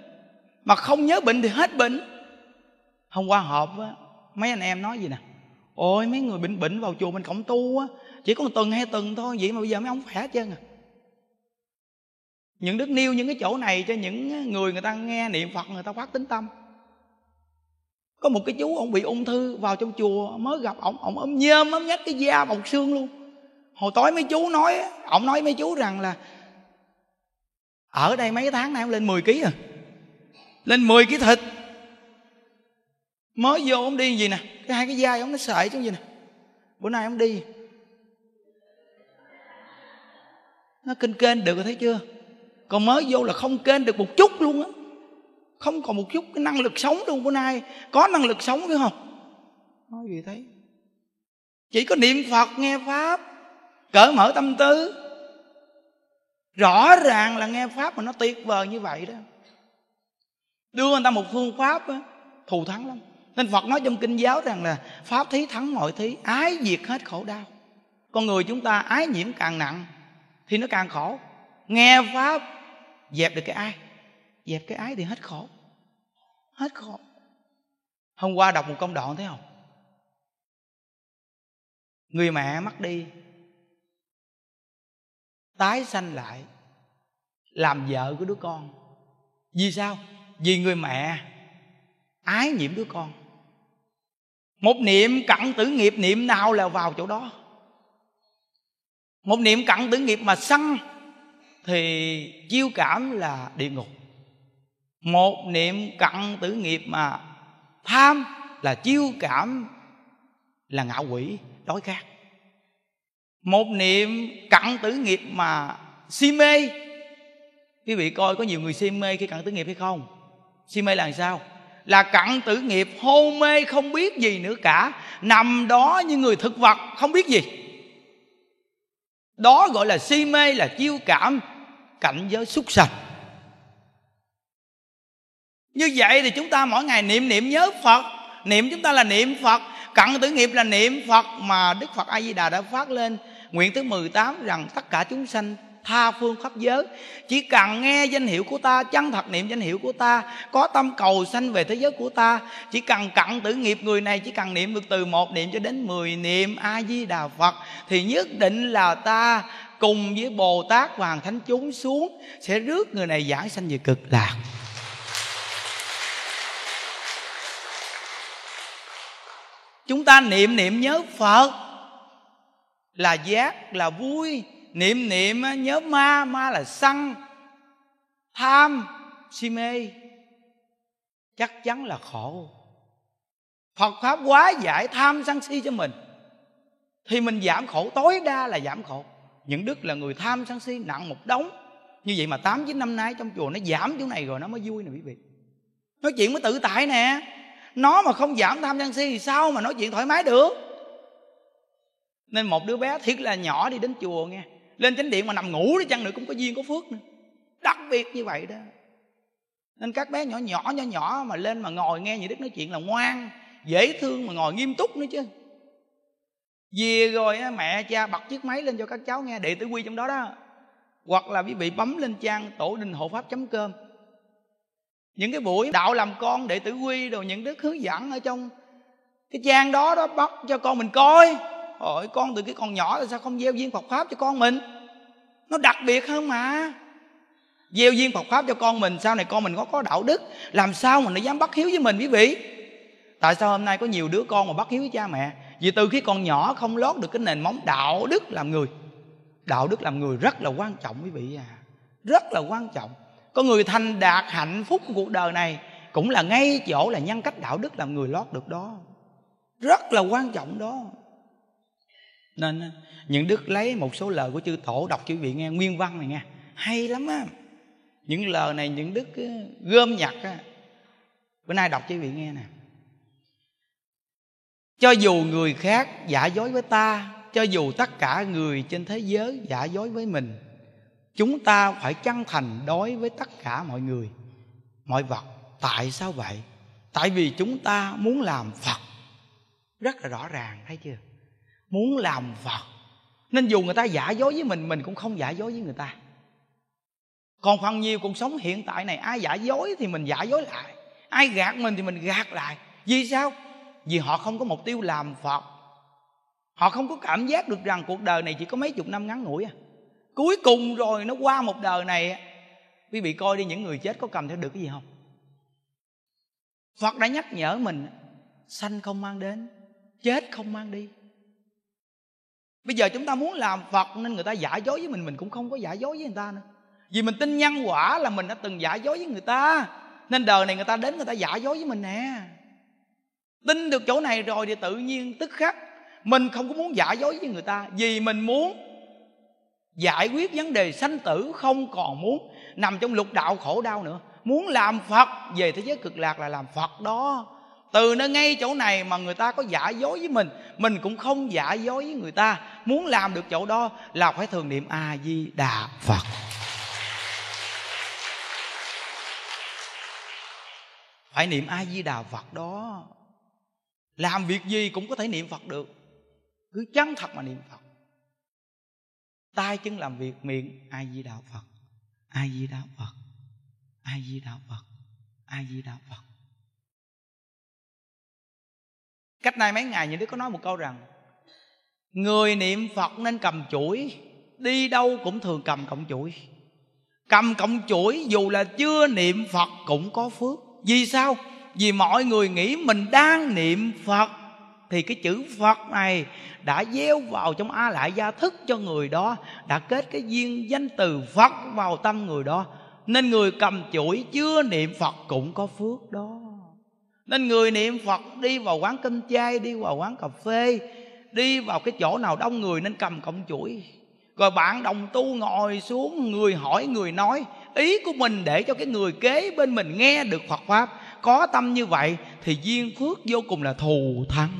Mà không nhớ bệnh thì hết bệnh. Hôm qua họp á, mấy anh em nói gì nè? Ôi, mấy người bệnh bệnh vào chùa mình cộng tu á, chỉ có một tuần hai tuần thôi, vậy mà bây giờ mấy ông khỏe hết trơn à những đức nêu những cái chỗ này cho những người người ta nghe niệm phật, người ta phát tính tâm. Có một cái chú ông bị ung thư vào trong chùa, mới gặp ông ông ấm nhơm ấm nhắc cái da bọc xương luôn. Hồi tối mấy chú nói ông nói mấy chú rằng là, ở đây mấy tháng nay ông lên 10 kg à lên 10 kg thịt. Mới vô ông đi gì nè, cái hai cái da ông nó sợi chứ gì nè. Bữa nay ông đi. Nó kinh kênh được rồi, thấy chưa? Còn mới vô là không kênh được một chút luôn á. Không còn một chút cái năng lực sống luôn bữa nay. Có năng lực sống chứ không? Nói gì thấy chỉ có niệm phật nghe pháp. Cởi mở tâm tư. Rõ ràng là nghe pháp mà nó tuyệt vời như vậy đó. Đưa người ta một phương pháp á, thù thắng lắm. Nên phật nói trong kinh giáo rằng là pháp thí thắng mọi thí ái diệt hết khổ đau. Con người chúng ta ái nhiễm càng nặng thì nó càng khổ. Nghe pháp dẹp được cái ai? Dẹp cái ái thì hết khổ. Hết khổ. Hôm qua đọc một công đoạn thấy không? Người mẹ mất đi, tái sanh lại, làm vợ của đứa con. Vì sao? Vì người mẹ ái nhiễm đứa con. Một niệm cặn tử nghiệp niệm nào là vào chỗ đó? Một niệm cặn tử nghiệp mà săn thì chiêu cảm là địa ngục. Một niệm cặn tử nghiệp mà tham là chiêu cảm là ngạo quỷ, đói khát. Một niệm cặn tử nghiệp mà si mê, quý vị coi có nhiều người si mê khi cặn tử nghiệp hay không? Si mê là sao? Là cặn tử nghiệp hôn mê không biết gì nữa cả, nằm đó như người thực vật không biết gì đó gọi là si mê, là chiêu cảm cảnh giới xúc sanh. Như vậy thì chúng ta mỗi ngày niệm niệm nhớ phật. Niệm chúng ta là niệm phật, cận tử nghiệp là niệm phật, mà đức phật a di đà đã phát lên nguyện thứ 18 rằng tất cả chúng sanh tha phương khắp giới. Chỉ cần nghe danh hiệu của ta chân thật niệm danh hiệu của ta, có tâm cầu sanh về thế giới của ta, chỉ cần cận tử nghiệp người này, chỉ cần niệm được từ một niệm cho đến mười niệm a di đà phật, thì nhất định là ta cùng với bồ tát hoàng thánh chúng xuống, sẽ rước người này giảng sanh về cực lạc. Chúng ta niệm niệm nhớ phật là giác, là vui niệm niệm nhớ ma ma là sân, tham, si mê. Chắc chắn là khổ. Phật pháp quá giải tham sân si cho mình, thì mình giảm khổ, tối đa là giảm khổ. Những đức là người tham sân si, nặng một đống. Như vậy mà tám, chín năm nay trong chùa nó giảm chỗ này rồi, nó mới vui nè quý vị. Nói chuyện mới tự tại nè. Nó mà không giảm tham sân si thì sao mà nói chuyện thoải mái được? Nên một đứa bé thiệt là nhỏ đi đến chùa nghe lên chánh điện mà nằm ngủ đi chăng nữa cũng có duyên, có phước nữa. Đặc biệt như vậy đó. Nên các bé nhỏ nhỏ nhỏ nhỏ mà lên mà ngồi nghe những đức nói chuyện là ngoan, dễ thương mà ngồi nghiêm túc nữa chứ. Về rồi mẹ cha bật chiếc máy lên cho các cháu nghe, đệ tử quy trong đó đó. Hoặc là quý vị bấm lên trang tổ đình hộ pháp chấm cơm những cái buổi đạo làm con, đệ tử quy rồi những đức hướng dẫn ở trong cái trang đó đó bắt cho con mình coi hỏi con từ cái con nhỏ thì sao không gieo duyên Phật Pháp cho con mình? Nó đặc biệt hơn mà. Gieo duyên Phật Pháp cho con mình, Sau này con mình có có đạo đức. Làm sao mà nó dám bắt hiếu với mình, quý vị? Tại sao hôm nay có nhiều đứa con mà bắt hiếu với cha mẹ? Vì từ khi còn nhỏ không lót được cái nền móng đạo đức làm người. Đạo đức làm người rất là quan trọng, quý vị à. Rất là quan trọng. Có người thành đạt hạnh phúc của cuộc đời này Cũng là ngay chỗ là nhân cách đạo đức làm người lót được đó. Rất là quan trọng đó nên những đức lấy một số lời của chư tổ đọc cho quý vị nghe, nguyên văn này nghe, hay lắm á. Những lời này, những đức gom nhặt á, bữa nay đọc cho quý vị nghe nè. Cho dù người khác giả dối với ta, cho dù tất cả người trên thế giới giả dối với mình, chúng ta phải chân thành đối với tất cả mọi người, mọi vật. Tại sao vậy? Tại vì chúng ta muốn làm phật. Rất là rõ ràng, thấy chưa? Muốn làm phật. Nên dù người ta giả dối với mình mình cũng không giả dối với người ta. Còn phần nhiều cuộc sống hiện tại này, ai giả dối thì mình giả dối lại. Ai gạt mình thì mình gạt lại. Vì sao? Vì họ không có mục tiêu làm phật. Họ không có cảm giác được rằng cuộc đời này chỉ có mấy chục năm ngắn ngủi à. Cuối cùng rồi nó qua một đời này quý vị coi đi, những người chết có cầm theo được cái gì không? Phật đã nhắc nhở mình, sanh không mang đến, chết không mang đi bây giờ chúng ta muốn làm phật nên người ta giả dối với mình mình cũng không có giả dối với người ta nữa. Vì mình tin nhân quả là mình đã từng giả dối với người ta, nên đời này người ta đến người ta giả dối với mình nè. Tin được chỗ này rồi thì tự nhiên tức khắc, mình không có muốn giả dối với người ta vì mình muốn giải quyết vấn đề sanh tử không còn muốn nằm trong lục đạo khổ đau nữa. Muốn làm phật, về thế giới cực lạc là làm phật đó từ nơi ngay chỗ này mà người ta có giả dối với mình mình cũng không giả dối với người ta. Muốn làm được chỗ đó là phải thường niệm a di đà phật. Phải niệm a di đà phật đó. Làm việc gì cũng có thể niệm phật được. Cứ chân thật mà niệm phật. Tay chân làm việc miệng, a di đà phật. A di đà phật. A di đà phật. A di đà phật. Cách nay mấy ngày, những đứa có nói một câu rằng, người niệm phật nên cầm chuỗi, đi đâu cũng thường cầm cọng chuỗi. Cầm cọng chuỗi dù là chưa niệm phật cũng có phước. Vì sao? Vì mọi người nghĩ mình đang niệm phật thì cái chữ phật này đã gieo vào trong a lại gia thức cho người đó, đã kết cái duyên danh từ phật vào tâm người đó. Nên người cầm chuỗi chưa niệm phật cũng có phước đó nên người niệm phật đi vào quán cơm chay, đi vào quán cà phê, đi vào cái chỗ nào đông người nên cầm cọng chuỗi. Rồi bạn đồng tu ngồi xuống, người hỏi, người nói, ý của mình để cho cái người kế bên mình nghe được phật pháp. Có tâm như vậy thì duyên phước vô cùng là thù thắng.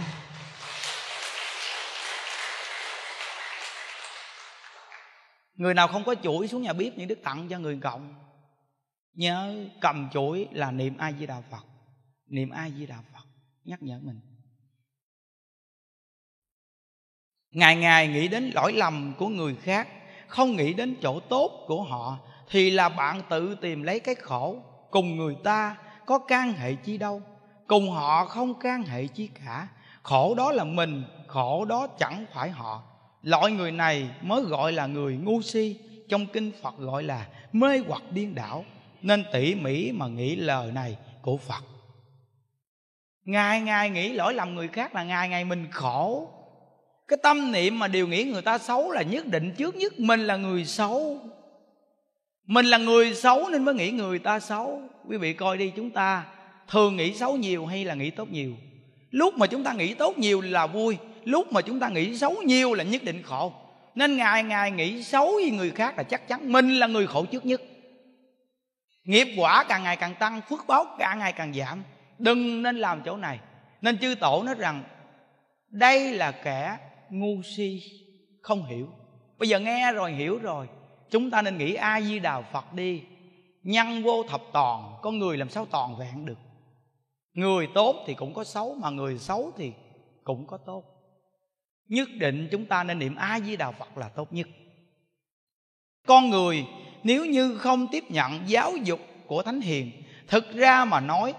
Người nào không có chuỗi xuống nhà bếp, những đức tặng cho người cộng, nhớ cầm chuỗi là niệm a di đà phật niệm a di đà phật? Nhắc nhở mình. Ngày ngày nghĩ đến lỗi lầm của người khác, không nghĩ đến chỗ tốt của họ, thì là bạn tự tìm lấy cái khổ. Cùng người ta có can hệ chi đâu, cùng họ không can hệ chi cả. Khổ đó là mình, khổ đó chẳng phải họ. Loại người này mới gọi là người ngu si, trong kinh phật gọi là mê hoặc điên đảo. Nên tỉ mỉ mà nghĩ lời này của phật ngày ngày nghĩ lỗi lầm người khác là ngày ngày mình khổ. Cái tâm niệm mà điều nghĩ người ta xấu là nhất định trước nhất mình là người xấu. Mình là người xấu nên mới nghĩ người ta xấu. Quý vị coi đi chúng ta, thường nghĩ xấu nhiều hay là nghĩ tốt nhiều? Lúc mà chúng ta nghĩ tốt nhiều là vui, lúc mà chúng ta nghĩ xấu nhiều là nhất định khổ. Nên ngày ngày nghĩ xấu với người khác là chắc chắn mình là người khổ trước nhất. Nghiệp quả càng ngày càng tăng, phước báo càng ngày càng giảm đừng nên làm chỗ này. Nên chư tổ nói rằng, đây là kẻ ngu si, không hiểu. Bây giờ nghe rồi hiểu rồi. Chúng ta nên nghĩ a di đà phật đi. Nhân vô thập toàn con người làm sao toàn vẹn được? Người tốt thì cũng có xấu, mà người xấu thì cũng có tốt. Nhất định chúng ta nên niệm a di đà phật là tốt nhất. Con người nếu như không tiếp nhận giáo dục của thánh hiền, thực ra mà nói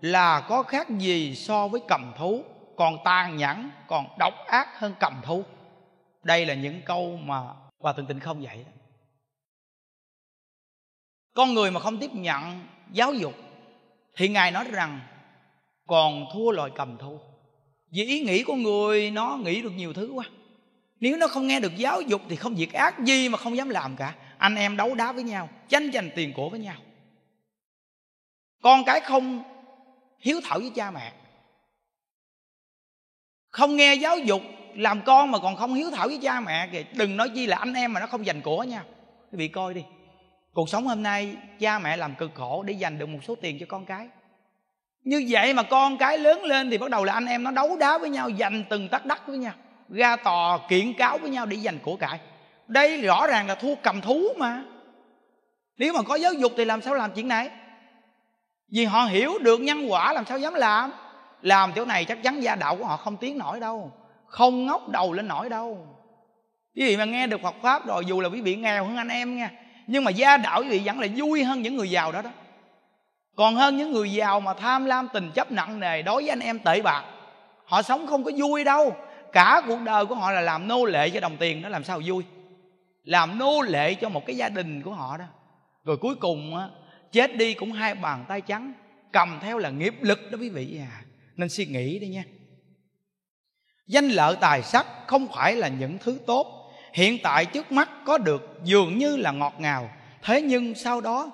là có khác gì so với cầm thú? Còn tàn nhẫn, còn độc ác hơn cầm thú. Đây là những câu mà hòa thượng tịnh không dạy con người mà không tiếp nhận giáo dục thì ngài nói rằng còn thua loài cầm thú. Vì ý nghĩ của người, nó nghĩ được nhiều thứ quá. Nếu nó không nghe được giáo dục thì không việc ác gì mà không dám làm cả. Anh em đấu đá với nhau tranh giành tiền của với nhau. Con cái không hiếu thảo với cha mẹ. Không nghe giáo dục, làm con mà còn không hiếu thảo với cha mẹ kìa. Đừng nói chi là anh em mà nó không dành của nha. quý vị coi đi. Cuộc sống hôm nay, cha mẹ làm cực khổ để dành được một số tiền cho con cái. Như vậy mà con cái lớn lên thì bắt đầu là anh em nó đấu đá với nhau dành từng tắc đất với nhau, ra tòa kiện cáo với nhau để giành của cải. Đây rõ ràng là thua cầm thú mà. Nếu mà có giáo dục thì làm sao làm chuyện này? Vì họ hiểu được nhân quả làm sao dám làm. Làm chỗ này chắc chắn gia đạo của họ không tiến nổi đâu. Không ngóc đầu lên nổi đâu. Quý vị mà nghe được Phật pháp rồi, dù là quý vị nghèo hơn anh em nha, nhưng mà gia đạo quý vị vẫn là vui hơn những người giàu đó đó. Còn hơn những người giàu mà tham lam tình chấp nặng nề đối với anh em tệ bạc, họ sống không có vui đâu. Cả cuộc đời của họ là làm nô lệ cho đồng tiền nó làm sao vui? Làm nô lệ cho một cái gia đình của họ đó. Rồi cuối cùng á chết đi cũng hai bàn tay trắng, cầm theo là nghiệp lực đó quý vị à. Nên suy nghĩ đi nha. Danh lợi tài sắc không phải là những thứ tốt. Hiện tại trước mắt có được dường như là ngọt ngào. Thế nhưng sau đó,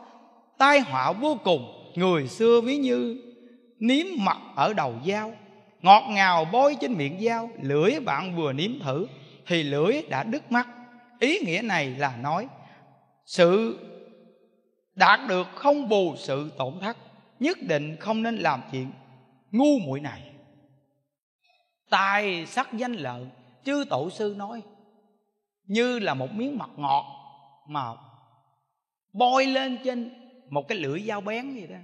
tai họa vô cùng. Người xưa ví như nếm mặt ở đầu dao. Ngọt ngào bôi trên miệng dao, lưỡi bạn vừa nếm thử, thì lưỡi đã đứt mắt. Ý nghĩa này là nói, sự đạt được không bù sự tổn thất, nhất định không nên làm chuyện ngu muội này. Tài sắc danh lợi, chư tổ sư nói, như là một miếng mật ngọt mà bôi lên trên một cái lưỡi dao bén gì đó.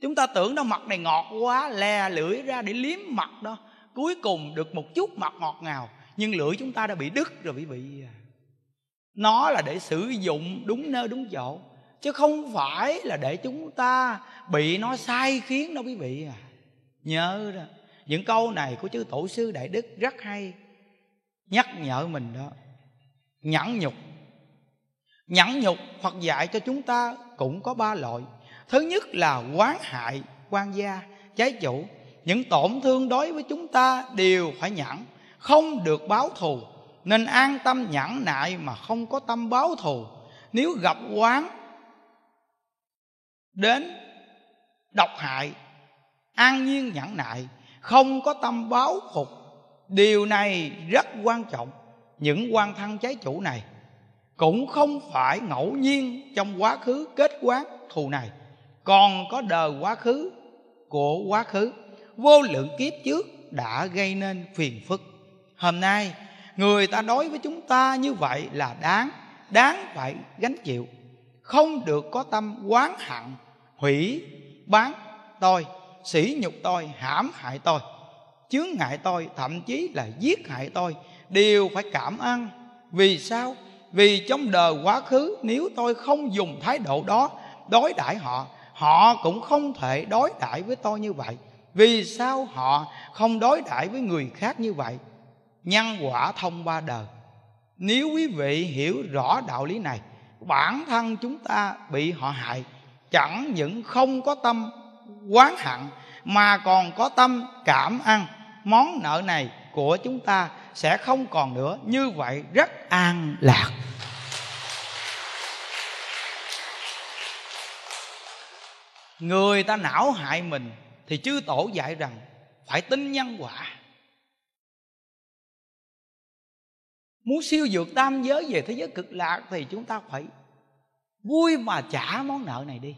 Chúng ta tưởng đâu mặt này ngọt quá, lè lưỡi ra để liếm mặt đó. Cuối cùng được một chút mặt ngọt ngào, nhưng lưỡi chúng ta đã bị đứt rồi bị vị. Nó là để sử dụng đúng nơi đúng chỗ chứ không phải là để chúng ta bị nó sai khiến đâu quý vị à. Nhớ đó, những câu này của chư tổ sư đại đức rất hay. Nhắc nhở mình đó, nhẫn nhục. Nhẫn nhục hoặc dạy cho chúng ta cũng có ba loại. Thứ nhất là quán hại, quan gia, trái chủ. Những tổn thương đối với chúng ta đều phải nhẫn, không được báo thù. Nên an tâm nhẫn nại mà không có tâm báo thù. Nếu gặp quán đến độc hại, an nhiên nhẫn nại, không có tâm báo phục. Điều này rất quan trọng. Những quan thân trái chủ này cũng không phải ngẫu nhiên trong quá khứ kết quán thù này, còn có đời quá khứ của quá khứ. Vô lượng kiếp trước đã gây nên phiền phức. Hôm nay, người ta đối với chúng ta như vậy là đáng đáng phải gánh chịu không được có tâm quán hận, hủy, bán tôi, sỉ nhục tôi, hãm hại tôi. Chướng ngại tôi, thậm chí là giết hại tôi, đều phải cảm ơn. Vì sao? Vì trong đời quá khứ, nếu tôi không dùng thái độ đó đối đãi họ họ cũng không thể đối đãi với tôi như vậy. Vì sao họ không đối đãi với người khác như vậy? Nhân quả thông ba đời. Nếu quý vị hiểu rõ đạo lý này bản thân chúng ta bị họ hại. Chẳng những không có tâm quán hận, mà còn có tâm cảm ăn. Món nợ này của chúng ta sẽ không còn nữa. Như vậy rất an lạc. Người ta não hại mình thì chư tổ dạy rằng phải tin nhân quả. Muốn siêu vượt tam giới về thế giới cực lạc thì chúng ta phải vui mà trả món nợ này đi.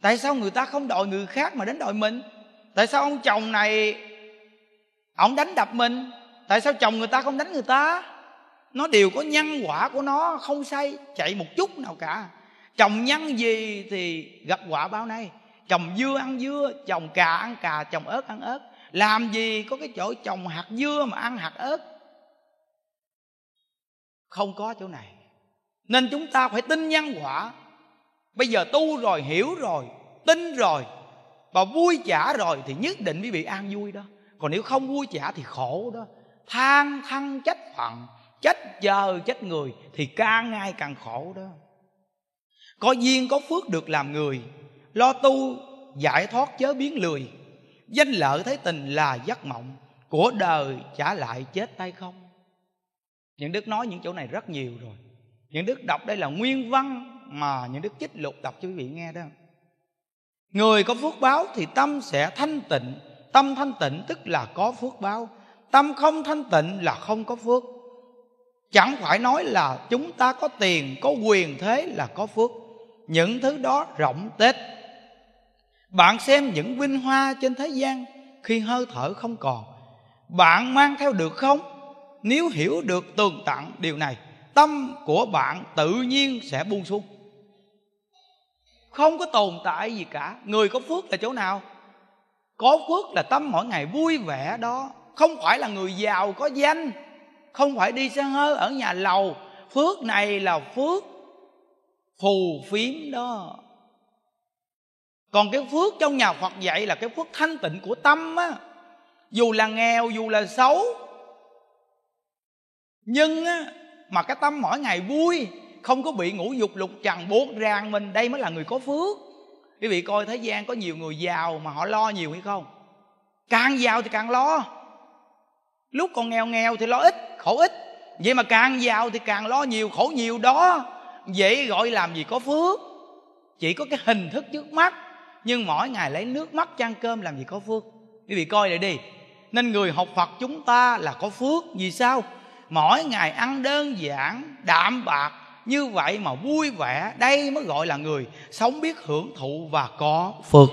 Tại sao người ta không đòi người khác mà đến đòi mình? Tại sao ông chồng này, ông đánh đập mình? Tại sao chồng người ta không đánh người ta? Nó đều có nhân quả của nó, không say chạy một chút nào cả. Chồng nhân gì thì gặp quả bao nay. Chồng dưa ăn dưa, chồng cà ăn cà, chồng ớt ăn ớt. Làm gì có cái chỗ chồng hạt dưa mà ăn hạt ớt? Không có chỗ này. Nên chúng ta phải tin nhân quả. Bây giờ tu rồi, hiểu rồi, tin rồi, và vui chả rồi thì nhất định quý vị an vui đó. Còn nếu không vui chả thì khổ đó. Than thân trách phận, trách giờ, trách người thì càng ngày càng khổ đó. Có duyên, có phước được làm người. Lo tu, giải thoát chớ biến lười. Danh lợi thấy tình là giấc mộng. Của đời trả lại chết tay không? Những đức nói những chỗ này rất nhiều rồi. Những đức đọc đây là nguyên văn mà những đức chích lục đọc cho quý vị nghe đó. Người có phước báo thì tâm sẽ thanh tịnh. Tâm thanh tịnh tức là có phước báo. Tâm không thanh tịnh là không có phước. Chẳng phải nói là chúng ta có tiền, có quyền thế là có phước. Những thứ đó rộng tết. Bạn xem những vinh hoa trên thế gian khi hơi thở không còn. Bạn mang theo được không? Nếu hiểu được tường tận điều này, tâm của bạn tự nhiên sẽ buông xuống. Không có tồn tại gì cả. Người có phước là chỗ nào? Có phước là tâm mỗi ngày vui vẻ đó. Không phải là người giàu có danh. Không phải đi xe hơi ở nhà lầu. Phước này là phước phù phiếm đó. Còn cái phước trong nhà phật dạy là cái phước thanh tịnh của tâm á. Dù là nghèo, dù là xấu nhưng á, mà cái tâm mỗi ngày vui, không có bị ngũ dục lục trần, buộc ràng mình, đây mới là người có phước. Quý vị coi thế gian có nhiều người giàu mà họ lo nhiều hay không? Càng giàu thì càng lo. Lúc còn nghèo nghèo thì lo ít, khổ ít. Vậy mà càng giàu thì càng lo nhiều, khổ nhiều đó. Vậy gọi làm gì có phước? Chỉ có cái hình thức trước mắt, nhưng mỗi ngày lấy nước mắt chăn cơm làm gì có phước. Quý vị coi lại đi. Nên người học phật chúng ta là có phước, vì sao? Mỗi ngày ăn đơn giản, đạm bạc, như vậy mà vui vẻ, đây mới gọi là người sống biết hưởng thụ và có phước.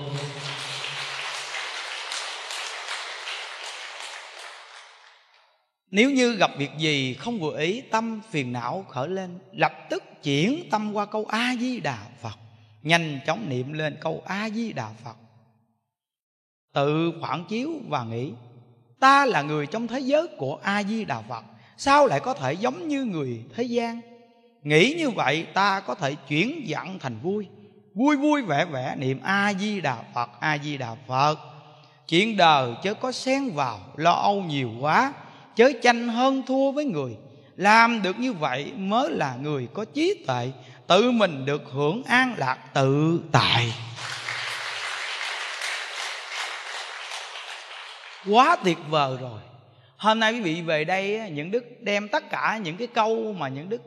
Nếu như gặp việc gì không vừa ý, tâm phiền não khởi lên, lập tức chuyển tâm qua câu a di đà phật, nhanh chóng niệm lên câu a di đà phật. Tự phản chiếu và nghĩ, ta là người trong thế giới của a di đà phật sao lại có thể giống như người thế gian? Nghĩ như vậy, ta có thể chuyển giận thành vui. Vui vui vẻ vẻ, niệm a di đà phật a di đà phật. Chuyện đời chớ có xen vào, lo âu nhiều quá, chớ tranh hơn thua với người. Làm được như vậy mới là người có trí tuệ, tự mình được hưởng an lạc tự tại. Quá tuyệt vời rồi hôm nay quý vị về đây những đức đem tất cả những cái câu mà những đức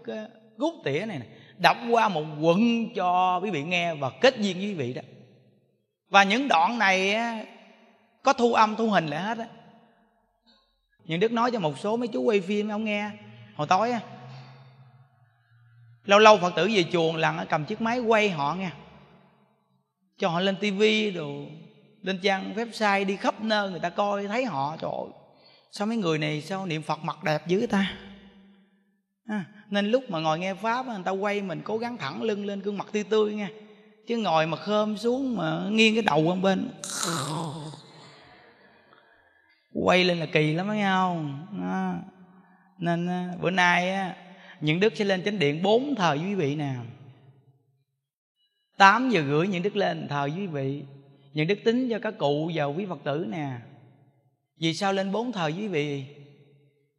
rút tỉa này, này đọc qua một quận cho quý vị nghe và kết duyên với quý vị đó. Và những đoạn này có thu âm thu hình lại hết á. Những đức nói cho một số mấy chú quay phim ông nghe hồi tối á. Lâu lâu phật tử về chuồng lần cầm chiếc máy quay họ nghe. Cho họ lên tivi đồ lên trang website đi khắp nơi người ta coi thấy họ trời ơi sao mấy người này sao niệm phật mặt đẹp dữ ta? À, nên lúc mà ngồi nghe pháp người ta quay mình cố gắng thẳng lưng lên gương mặt tươi tươi nha chứ ngồi mà khơm xuống mà nghiêng cái đầu qua bên. Quay lên là kỳ lắm thấy không? À, nên bữa nay á những đức sẽ lên chánh điện bốn thờ với quý vị nè. 8 giờ rưỡi những đức lên thờ với quý vị. Những đức tính cho các cụ và quý phật tử nè vì sao lên bốn thờ với quý vị?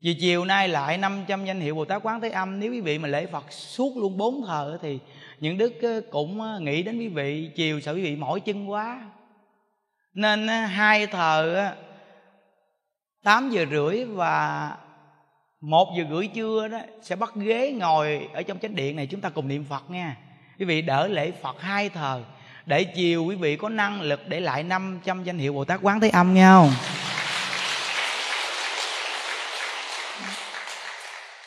Vì chiều nay lại 500 danh hiệu Bồ Tát Quán Thế Âm. Nếu quý vị mà lễ Phật suốt luôn bốn thờ Thì những đức cũng nghĩ đến quý vị, Chiều sợ quý vị mỏi chân quá. Nên hai thờ 8 giờ rưỡi và một giờ rưỡi trưa đó Sẽ bắt ghế ngồi ở trong chánh điện này Chúng ta cùng niệm Phật nha. Quý vị đỡ lễ Phật hai thờ Để chiều quý vị có năng lực để lại 500 danh hiệu Bồ Tát Quán Thế Âm nghe không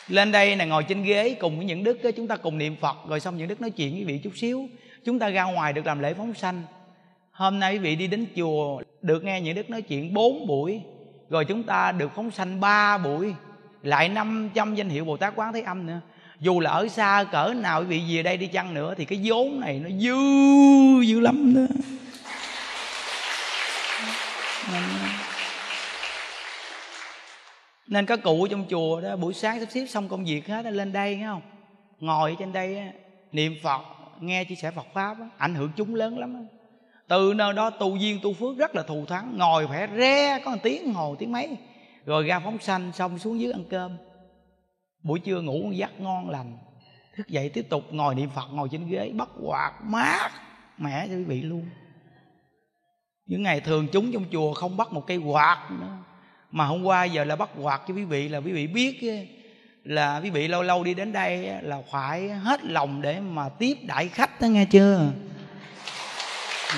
lên đây là ngồi trên ghế cùng với những đức chúng ta cùng niệm phật, rồi xong những đức nói chuyện với vị chút xíu. Chúng ta ra ngoài được làm lễ phóng sanh. Hôm nay quý vị đi đến chùa, được nghe những đức nói chuyện bốn buổi, rồi chúng ta được phóng sanh ba buổi, lại 500 danh hiệu bồ tát quán thế âm nữa. Dù là ở xa, cỡ nào quý vị về đây đi chăng nữa, thì cái vốn này nó dư dữ lắm đó nên các cụ trong chùa đó, buổi sáng sắp xếp xong công việc hết lên đây nghe không? Ngồi trên đây niệm phật, nghe chia sẻ phật pháp ảnh hưởng chúng lớn lắm từ nơi đó tu duyên tu phước rất là thù thắng, ngồi phải re có một tiếng hồ, tiếng mấy rồi ra phóng sanh, xong xuống dưới ăn cơm. Buổi trưa ngủ giấc ngon lành, thức dậy tiếp tục ngồi niệm phật, ngồi trên ghế bắt quạt mát, mẻ cho quý vị luôn. Những ngày thường chúng trong chùa không bắt một cây quạt nữa mà hôm qua giờ là bắt quạt cho quý vị, là quý vị biết là quý vị lâu lâu đi đến đây là phải hết lòng để mà tiếp đại khách đó, nghe chưa? Ừ.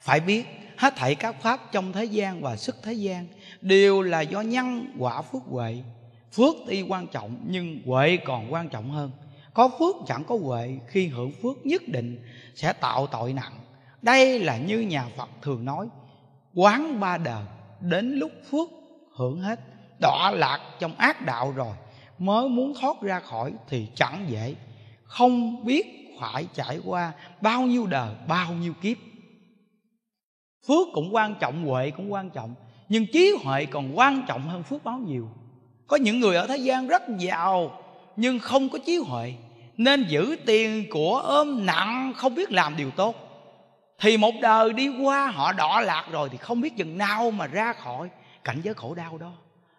Phải biết, hết thảy các pháp trong thế gian và sức thế gian đều là do nhân quả phước huệ. Phước tuy quan trọng, nhưng huệ còn quan trọng hơn. Có phước chẳng có huệ, khi hưởng phước nhất định sẽ tạo tội nặng đây là như nhà phật thường nói, quán ba đời đến lúc phước hưởng hết. Đọa lạc trong ác đạo rồi, mới muốn thoát ra khỏi thì chẳng dễ. Không biết phải trải qua bao nhiêu đời bao nhiêu kiếp. Phước cũng quan trọng, huệ cũng quan trọng, nhưng trí huệ còn quan trọng hơn phước báo nhiều. Có những người ở thế gian rất giàu, nhưng không có trí huệ, nên giữ tiền của ôm nặng, không biết làm điều tốt thì một đời đi qua, họ đọa lạc rồi thì không biết chừng nào mà ra khỏi cảnh giới khổ đau đó.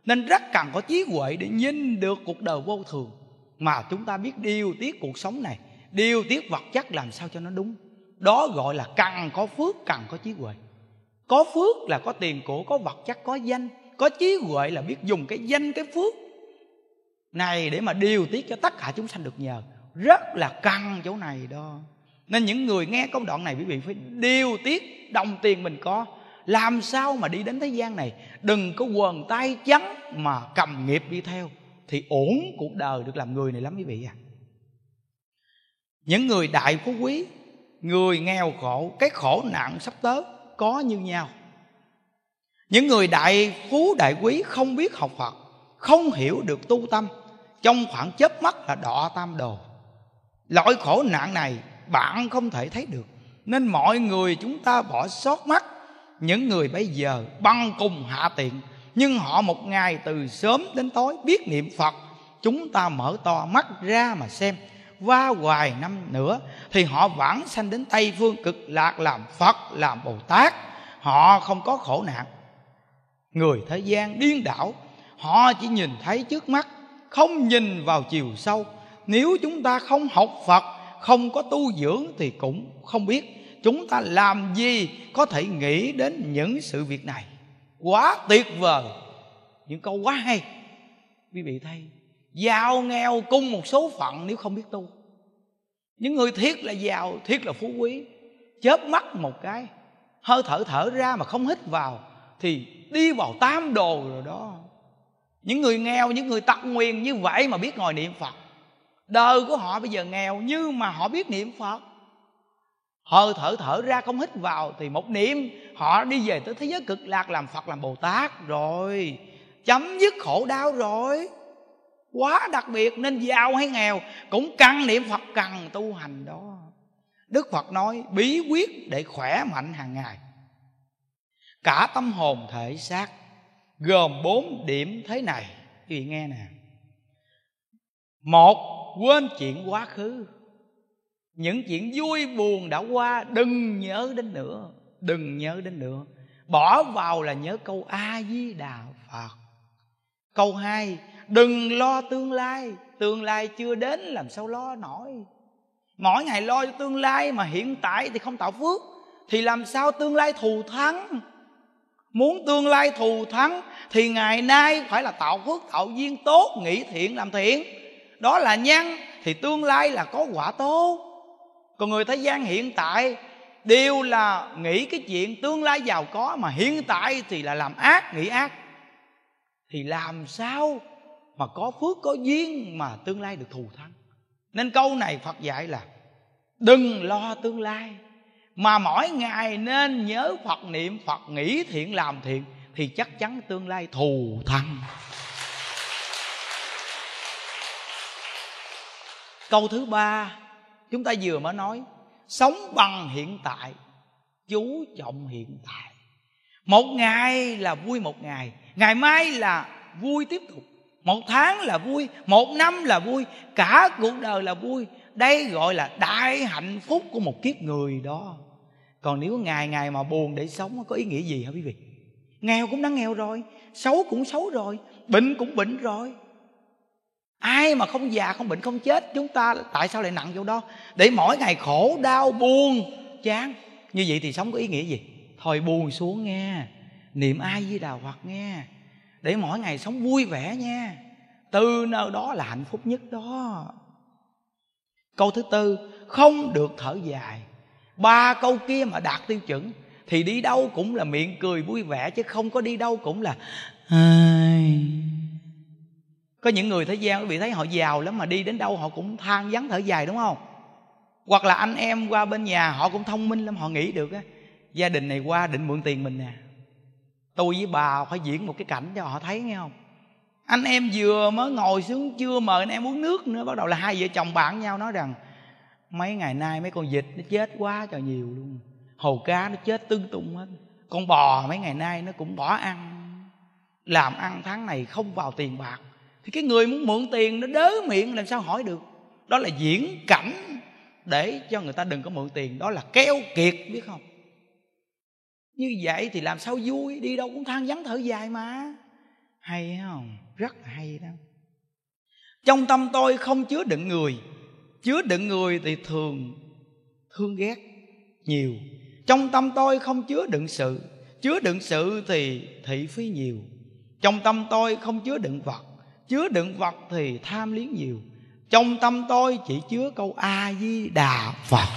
Nên rất cần có trí huệ để nhìn được cuộc đời vô thường. Mà chúng ta biết điều tiết cuộc sống này, điều tiết vật chất làm sao cho nó đúng. Đó gọi là cần có phước, cần có trí huệ. Có phước là có tiền của, có vật chất, có danh. Có trí huệ là biết dùng cái danh, cái phước này để mà điều tiết cho tất cả chúng sanh được nhờ. Rất là căng chỗ này đó nên những người nghe công đoạn này quý vị phải điều tiết đồng tiền mình có. Làm sao mà đi đến thế gian này? Đừng có quần tay trắng mà cầm nghiệp đi theo, thì ổn cuộc đời được làm người này lắm quý vị à. Những người đại phú quý, người nghèo khổ, cái khổ nạn sắp tới có như nhau. Những người đại phú đại quý không biết học phật, không hiểu được tu tâm, trong khoảng chớp mắt là đọa tam đồ. Loại khổ nạn này bạn không thể thấy được. Nên mọi người chúng ta bỏ sót mắt. Những người bây giờ băng cùng hạ tiện, nhưng họ một ngày từ sớm đến tối biết niệm phật. Chúng ta mở to mắt ra mà xem. Qua hoài năm nữa, thì họ vãng sanh đến tây phương cực lạc làm phật, làm bồ tát. Họ không có khổ nạn. Người thế gian điên đảo, họ chỉ nhìn thấy trước mắt, không nhìn vào chiều sâu. Nếu chúng ta không học phật không có tu dưỡng thì cũng không biết. Chúng ta làm gì có thể nghĩ đến những sự việc này? Quá tuyệt vời. Những câu quá hay. Quý vị thấy, giàu nghèo cung một số phận nếu không biết tu. Những người thiết là giàu thiết là phú quý, chớp mắt một cái, hơi thở thở ra mà không hít vào, thì đi vào tam đồ rồi đó. Những người nghèo, những người tật nguyền như vậy mà biết ngồi niệm phật đời của họ bây giờ nghèo nhưng mà họ biết niệm phật. Hơi thở thở ra không hít vào thì một niệm, họ đi về tới thế giới cực lạc làm phật, làm bồ tát rồi. Chấm dứt khổ đau rồi. Quá đặc biệt nên giàu hay nghèo cũng cần niệm phật, cần tu hành đó. Đức phật nói, bí quyết để khỏe mạnh hàng ngày. Cả tâm hồn thể xác, gồm bốn điểm thế này. Quý vị nghe nè. Một quên chuyện quá khứ. Những chuyện vui buồn đã qua, đừng nhớ đến nữa, đừng nhớ đến nữa. Bỏ vào là nhớ câu a di đà phật. Câu hai, đừng lo tương lai tương lai chưa đến làm sao lo nổi. Mỗi ngày lo cho tương lai mà hiện tại thì không tạo phước, thì làm sao tương lai thù thắng? Muốn tương lai thù thắng thì ngày nay phải là tạo phước, tạo duyên tốt nghĩ thiện, làm thiện đó là nhân, thì tương lai là có quả tốt. Còn người thế gian hiện tại, đều là nghĩ cái chuyện tương lai giàu có, mà hiện tại thì là làm ác, nghĩ ác. Thì làm sao mà có phước, có duyên mà tương lai được thù thắng? Nên câu này phật dạy là, đừng lo tương lai, mà mỗi ngày nên nhớ phật niệm, phật nghĩ thiện, làm thiện, thì chắc chắn tương lai thù thắng. Câu thứ ba, chúng ta vừa mới nói, sống bằng hiện tại, chú trọng hiện tại. Một ngày là vui một ngày ngày mai là vui tiếp tục. Một tháng là vui, một năm là vui, cả cuộc đời là vui. Đây gọi là đại hạnh phúc của một kiếp người đó. Còn nếu ngày ngày mà buồn để sống, có ý nghĩa gì hả quý vị? Nghèo cũng đã nghèo rồi, xấu cũng xấu rồi, bệnh cũng bệnh rồi ai mà không già, không bệnh, không chết, chúng ta tại sao lại nặng vô đó? Để mỗi ngày khổ, đau, buồn, chán. Như vậy thì sống có ý nghĩa gì? Thôi buồn xuống nghe niệm ai với đào hoặc nghe để mỗi ngày sống vui vẻ nha. Từ nơi đó là hạnh phúc nhất đó. Câu thứ tư, không được thở dài. Ba câu kia mà đạt tiêu chuẩn thì đi đâu cũng là miệng cười vui vẻ, chứ không có đi đâu cũng là, ai có những người thế gian, quý vị thấy họ giàu lắm mà đi đến đâu họ cũng than vắng thở dài, đúng không? Hoặc là anh em qua bên nhà họ cũng thông minh lắm, họ nghĩ được á, gia đình này qua định mượn tiền mình nè. Tôi với bà phải diễn một cái cảnh cho họ thấy, nghe không? Anh em vừa mới ngồi xuống chưa mời anh em uống nước nữa, bắt đầu là hai vợ chồng bạn nhau nói rằng, mấy ngày nay mấy con vịt nó chết quá trời nhiều luôn, hồ cá nó chết tưng tung hết, con bò mấy ngày nay nó cũng bỏ ăn, làm ăn tháng này không vào tiền bạc thì cái người muốn mượn tiền nó đớ miệng, làm sao hỏi được? Đó là diễn cảnh để cho người ta đừng có mượn tiền. Đó là keo kiệt, biết không? Như vậy thì làm sao vui? Đi đâu cũng than vắng thở dài mà. Hay không? Rất hay đó. Trong tâm tôi không chứa đựng người. Chứa đựng người thì thường thương ghét nhiều. Trong tâm tôi không chứa đựng sự. Chứa đựng sự thì thị phi nhiều. Trong tâm tôi không chứa đựng vật chứa đựng vật thì tham liếng nhiều. Trong tâm tôi chỉ chứa câu a di đà phật.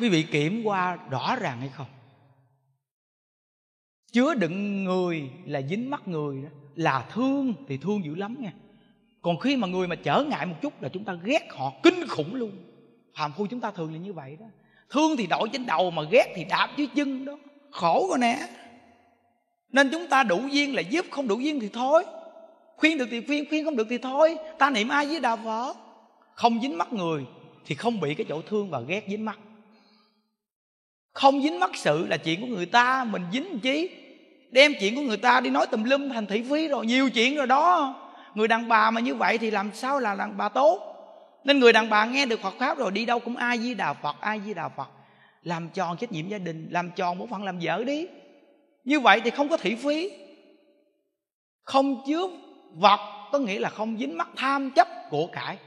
Quý vị kiểm qua rõ ràng hay không? Chứa đựng người là dính mắt người đó. Là thương thì thương dữ lắm nha. Còn khi mà người mà trở ngại một chút là chúng ta ghét họ kinh khủng luôn. Phạm phu chúng ta thường là như vậy đó. Thương thì đội trên đầu mà ghét thì đạp dưới chân đó. Khổ rồi nè nên chúng ta đủ duyên là giúp không đủ duyên thì thôi. Khuyên được thì khuyên khuyên không được thì thôi. Ta niệm ai với đạo phật. Không dính mắt người thì không bị cái chỗ thương và ghét dính mắt. Không dính mắt sự là chuyện của người ta, mình dính chí đem chuyện của người ta đi nói tùm lum thành thị phi rồi, nhiều chuyện rồi đó. Người đàn bà mà như vậy thì làm sao là đàn bà tốt? Nên người đàn bà nghe được Phật pháp rồi, đi đâu cũng ai với đạo Phật ai với đạo Phật. Làm tròn trách nhiệm gia đình, làm tròn bổn phận làm vợ đi như vậy thì không có thị phí, không chứa vật có nghĩa là không dính mắc tham chấp của cải.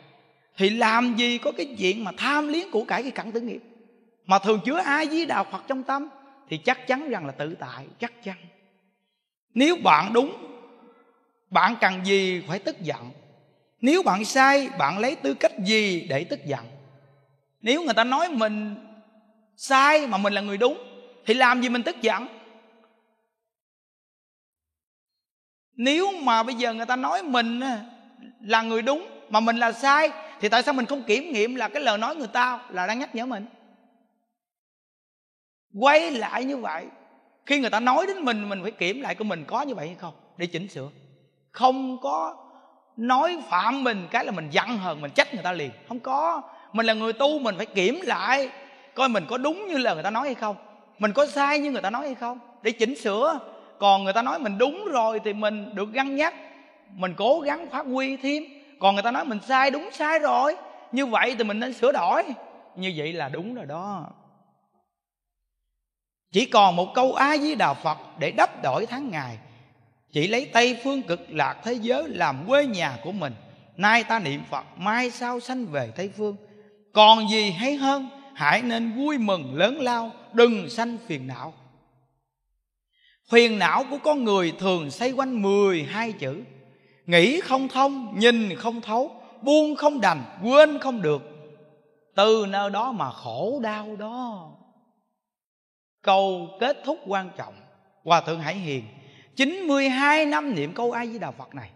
Thì làm gì có cái chuyện mà tham liếng của cải cái cặn tử nghiệp? Mà thường chứa ai với đạo phật trong tâm thì chắc chắn rằng là tự tại chắc chắn. Nếu bạn đúng bạn cần gì phải tức giận. Nếu bạn sai bạn lấy tư cách gì để tức giận? Nếu người ta nói mình sai mà mình là người đúng thì làm gì mình tức giận? Nếu mà bây giờ người ta nói mình là người đúng, mà mình là sai, thì tại sao mình không kiểm nghiệm là cái lời nói người ta là đang nhắc nhở mình? Quay lại như vậy, khi người ta nói đến mình mình phải kiểm lại của mình có như vậy hay không, để chỉnh sửa. Không có nói phạm mình cái là mình giận hờn, mình trách người ta liền. Không có. Mình là người tu, mình phải kiểm lại, coi mình có đúng như lời người ta nói hay không, mình có sai như người ta nói hay không, để chỉnh sửa còn người ta nói mình đúng rồi thì mình được găng nhắc. Mình cố gắng phát huy thêm. Còn người ta nói mình sai đúng sai rồi. Như vậy thì mình nên sửa đổi. Như vậy là đúng rồi đó. Chỉ còn một câu a di đà phật để đắp đổi tháng ngày. Chỉ lấy tây phương cực lạc thế giới làm quê nhà của mình. Nay ta niệm phật, mai sau sanh về tây phương. Còn gì hay hơn, hãy nên vui mừng lớn lao, đừng sanh phiền não. Huyền não của con người thường xoay quanh 12 chữ. Nghĩ không thông, nhìn không thấu Buông không đành, quên không được. Từ nơi đó mà khổ đau đó. Câu kết thúc quan trọng hòa thượng hải hiền 92 năm niệm câu ai với đà phật này.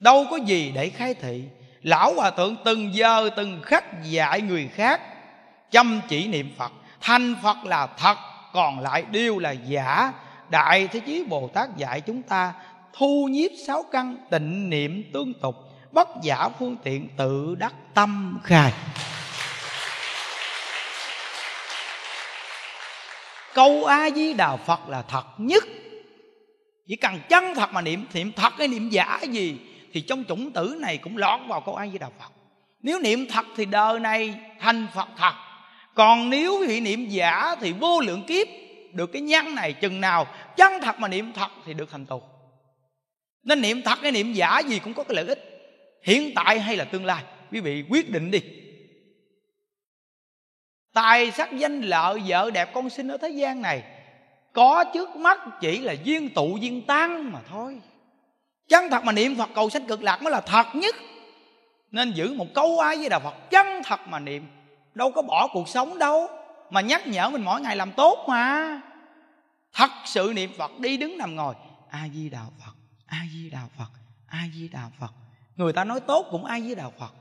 Đâu có gì để khai thị lão hòa thượng từng giờ từng khắc dạy người khác chăm chỉ niệm phật. Thành phật là thật còn lại đều là giả đại thế chí bồ tát dạy chúng ta thu nhiếp sáu căn tịnh niệm tương tục, bất giả phương tiện tự đắc tâm khai. Câu a di đà phật là thật nhất. Chỉ cần chân thật mà niệm niệm thật hay niệm giả gì, thì trong chủng tử này cũng lọt vào câu a di đà phật. Nếu niệm thật thì đời này thành phật thật. Còn nếu vị niệm giả thì vô lượng kiếp được cái nhắn này chừng nào chân thật mà niệm thật thì được thành tựu nên niệm thật hay niệm giả gì cũng có cái lợi ích, hiện tại hay là tương lai. Quý vị quyết định đi. Tài sắc danh lợi vợ đẹp con sinh ở thế gian này, có trước mắt chỉ là duyên tụ duyên tan mà thôi. Chân thật mà niệm phật cầu sanh cực lạc mới là thật nhất. Nên giữ một câu ai với đạo phật chân thật mà niệm, đâu có bỏ cuộc sống đâu mà nhắc nhở mình mỗi ngày làm tốt mà. Thật sự niệm phật, đi đứng nằm ngồi. A di đà phật a di đà phật a di đà phật. Người ta nói tốt cũng a di đà phật.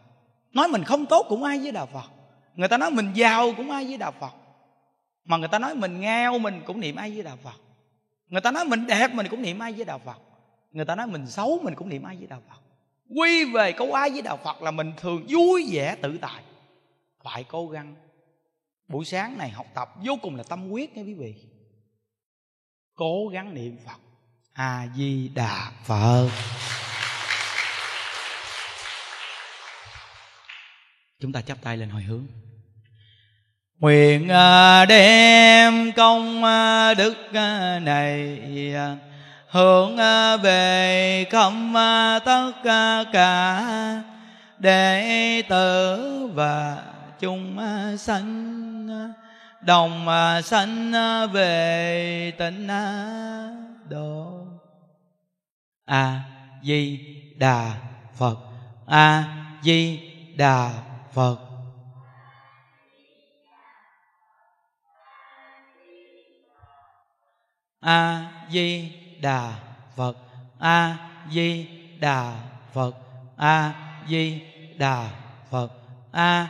Nói mình không tốt cũng a di đà phật. Người ta nói mình giàu cũng a di đà phật. Mà người ta nói mình nghèo mình cũng niệm a di đà phật. Người ta nói mình đẹp mình cũng niệm a di đà phật. Người ta nói mình xấu mình cũng niệm a di đà phật. Quy về câu a di đà phật là mình thường vui vẻ tự tại. Phải cố gắng buổi sáng này học tập vô cùng là tâm quyết nha quý vị. Cố gắng niệm phật. A di đà phật. Chúng ta chắp tay lên hồi hướng. Nguyện à, đem công à, đức à, này hướng về công tất cả, đệ tử và chung à, sanh à, đồng à, sanh về tịnh độ. A di đà phật. A di đà phật a di đà phật a di đà phật a di đà phật. a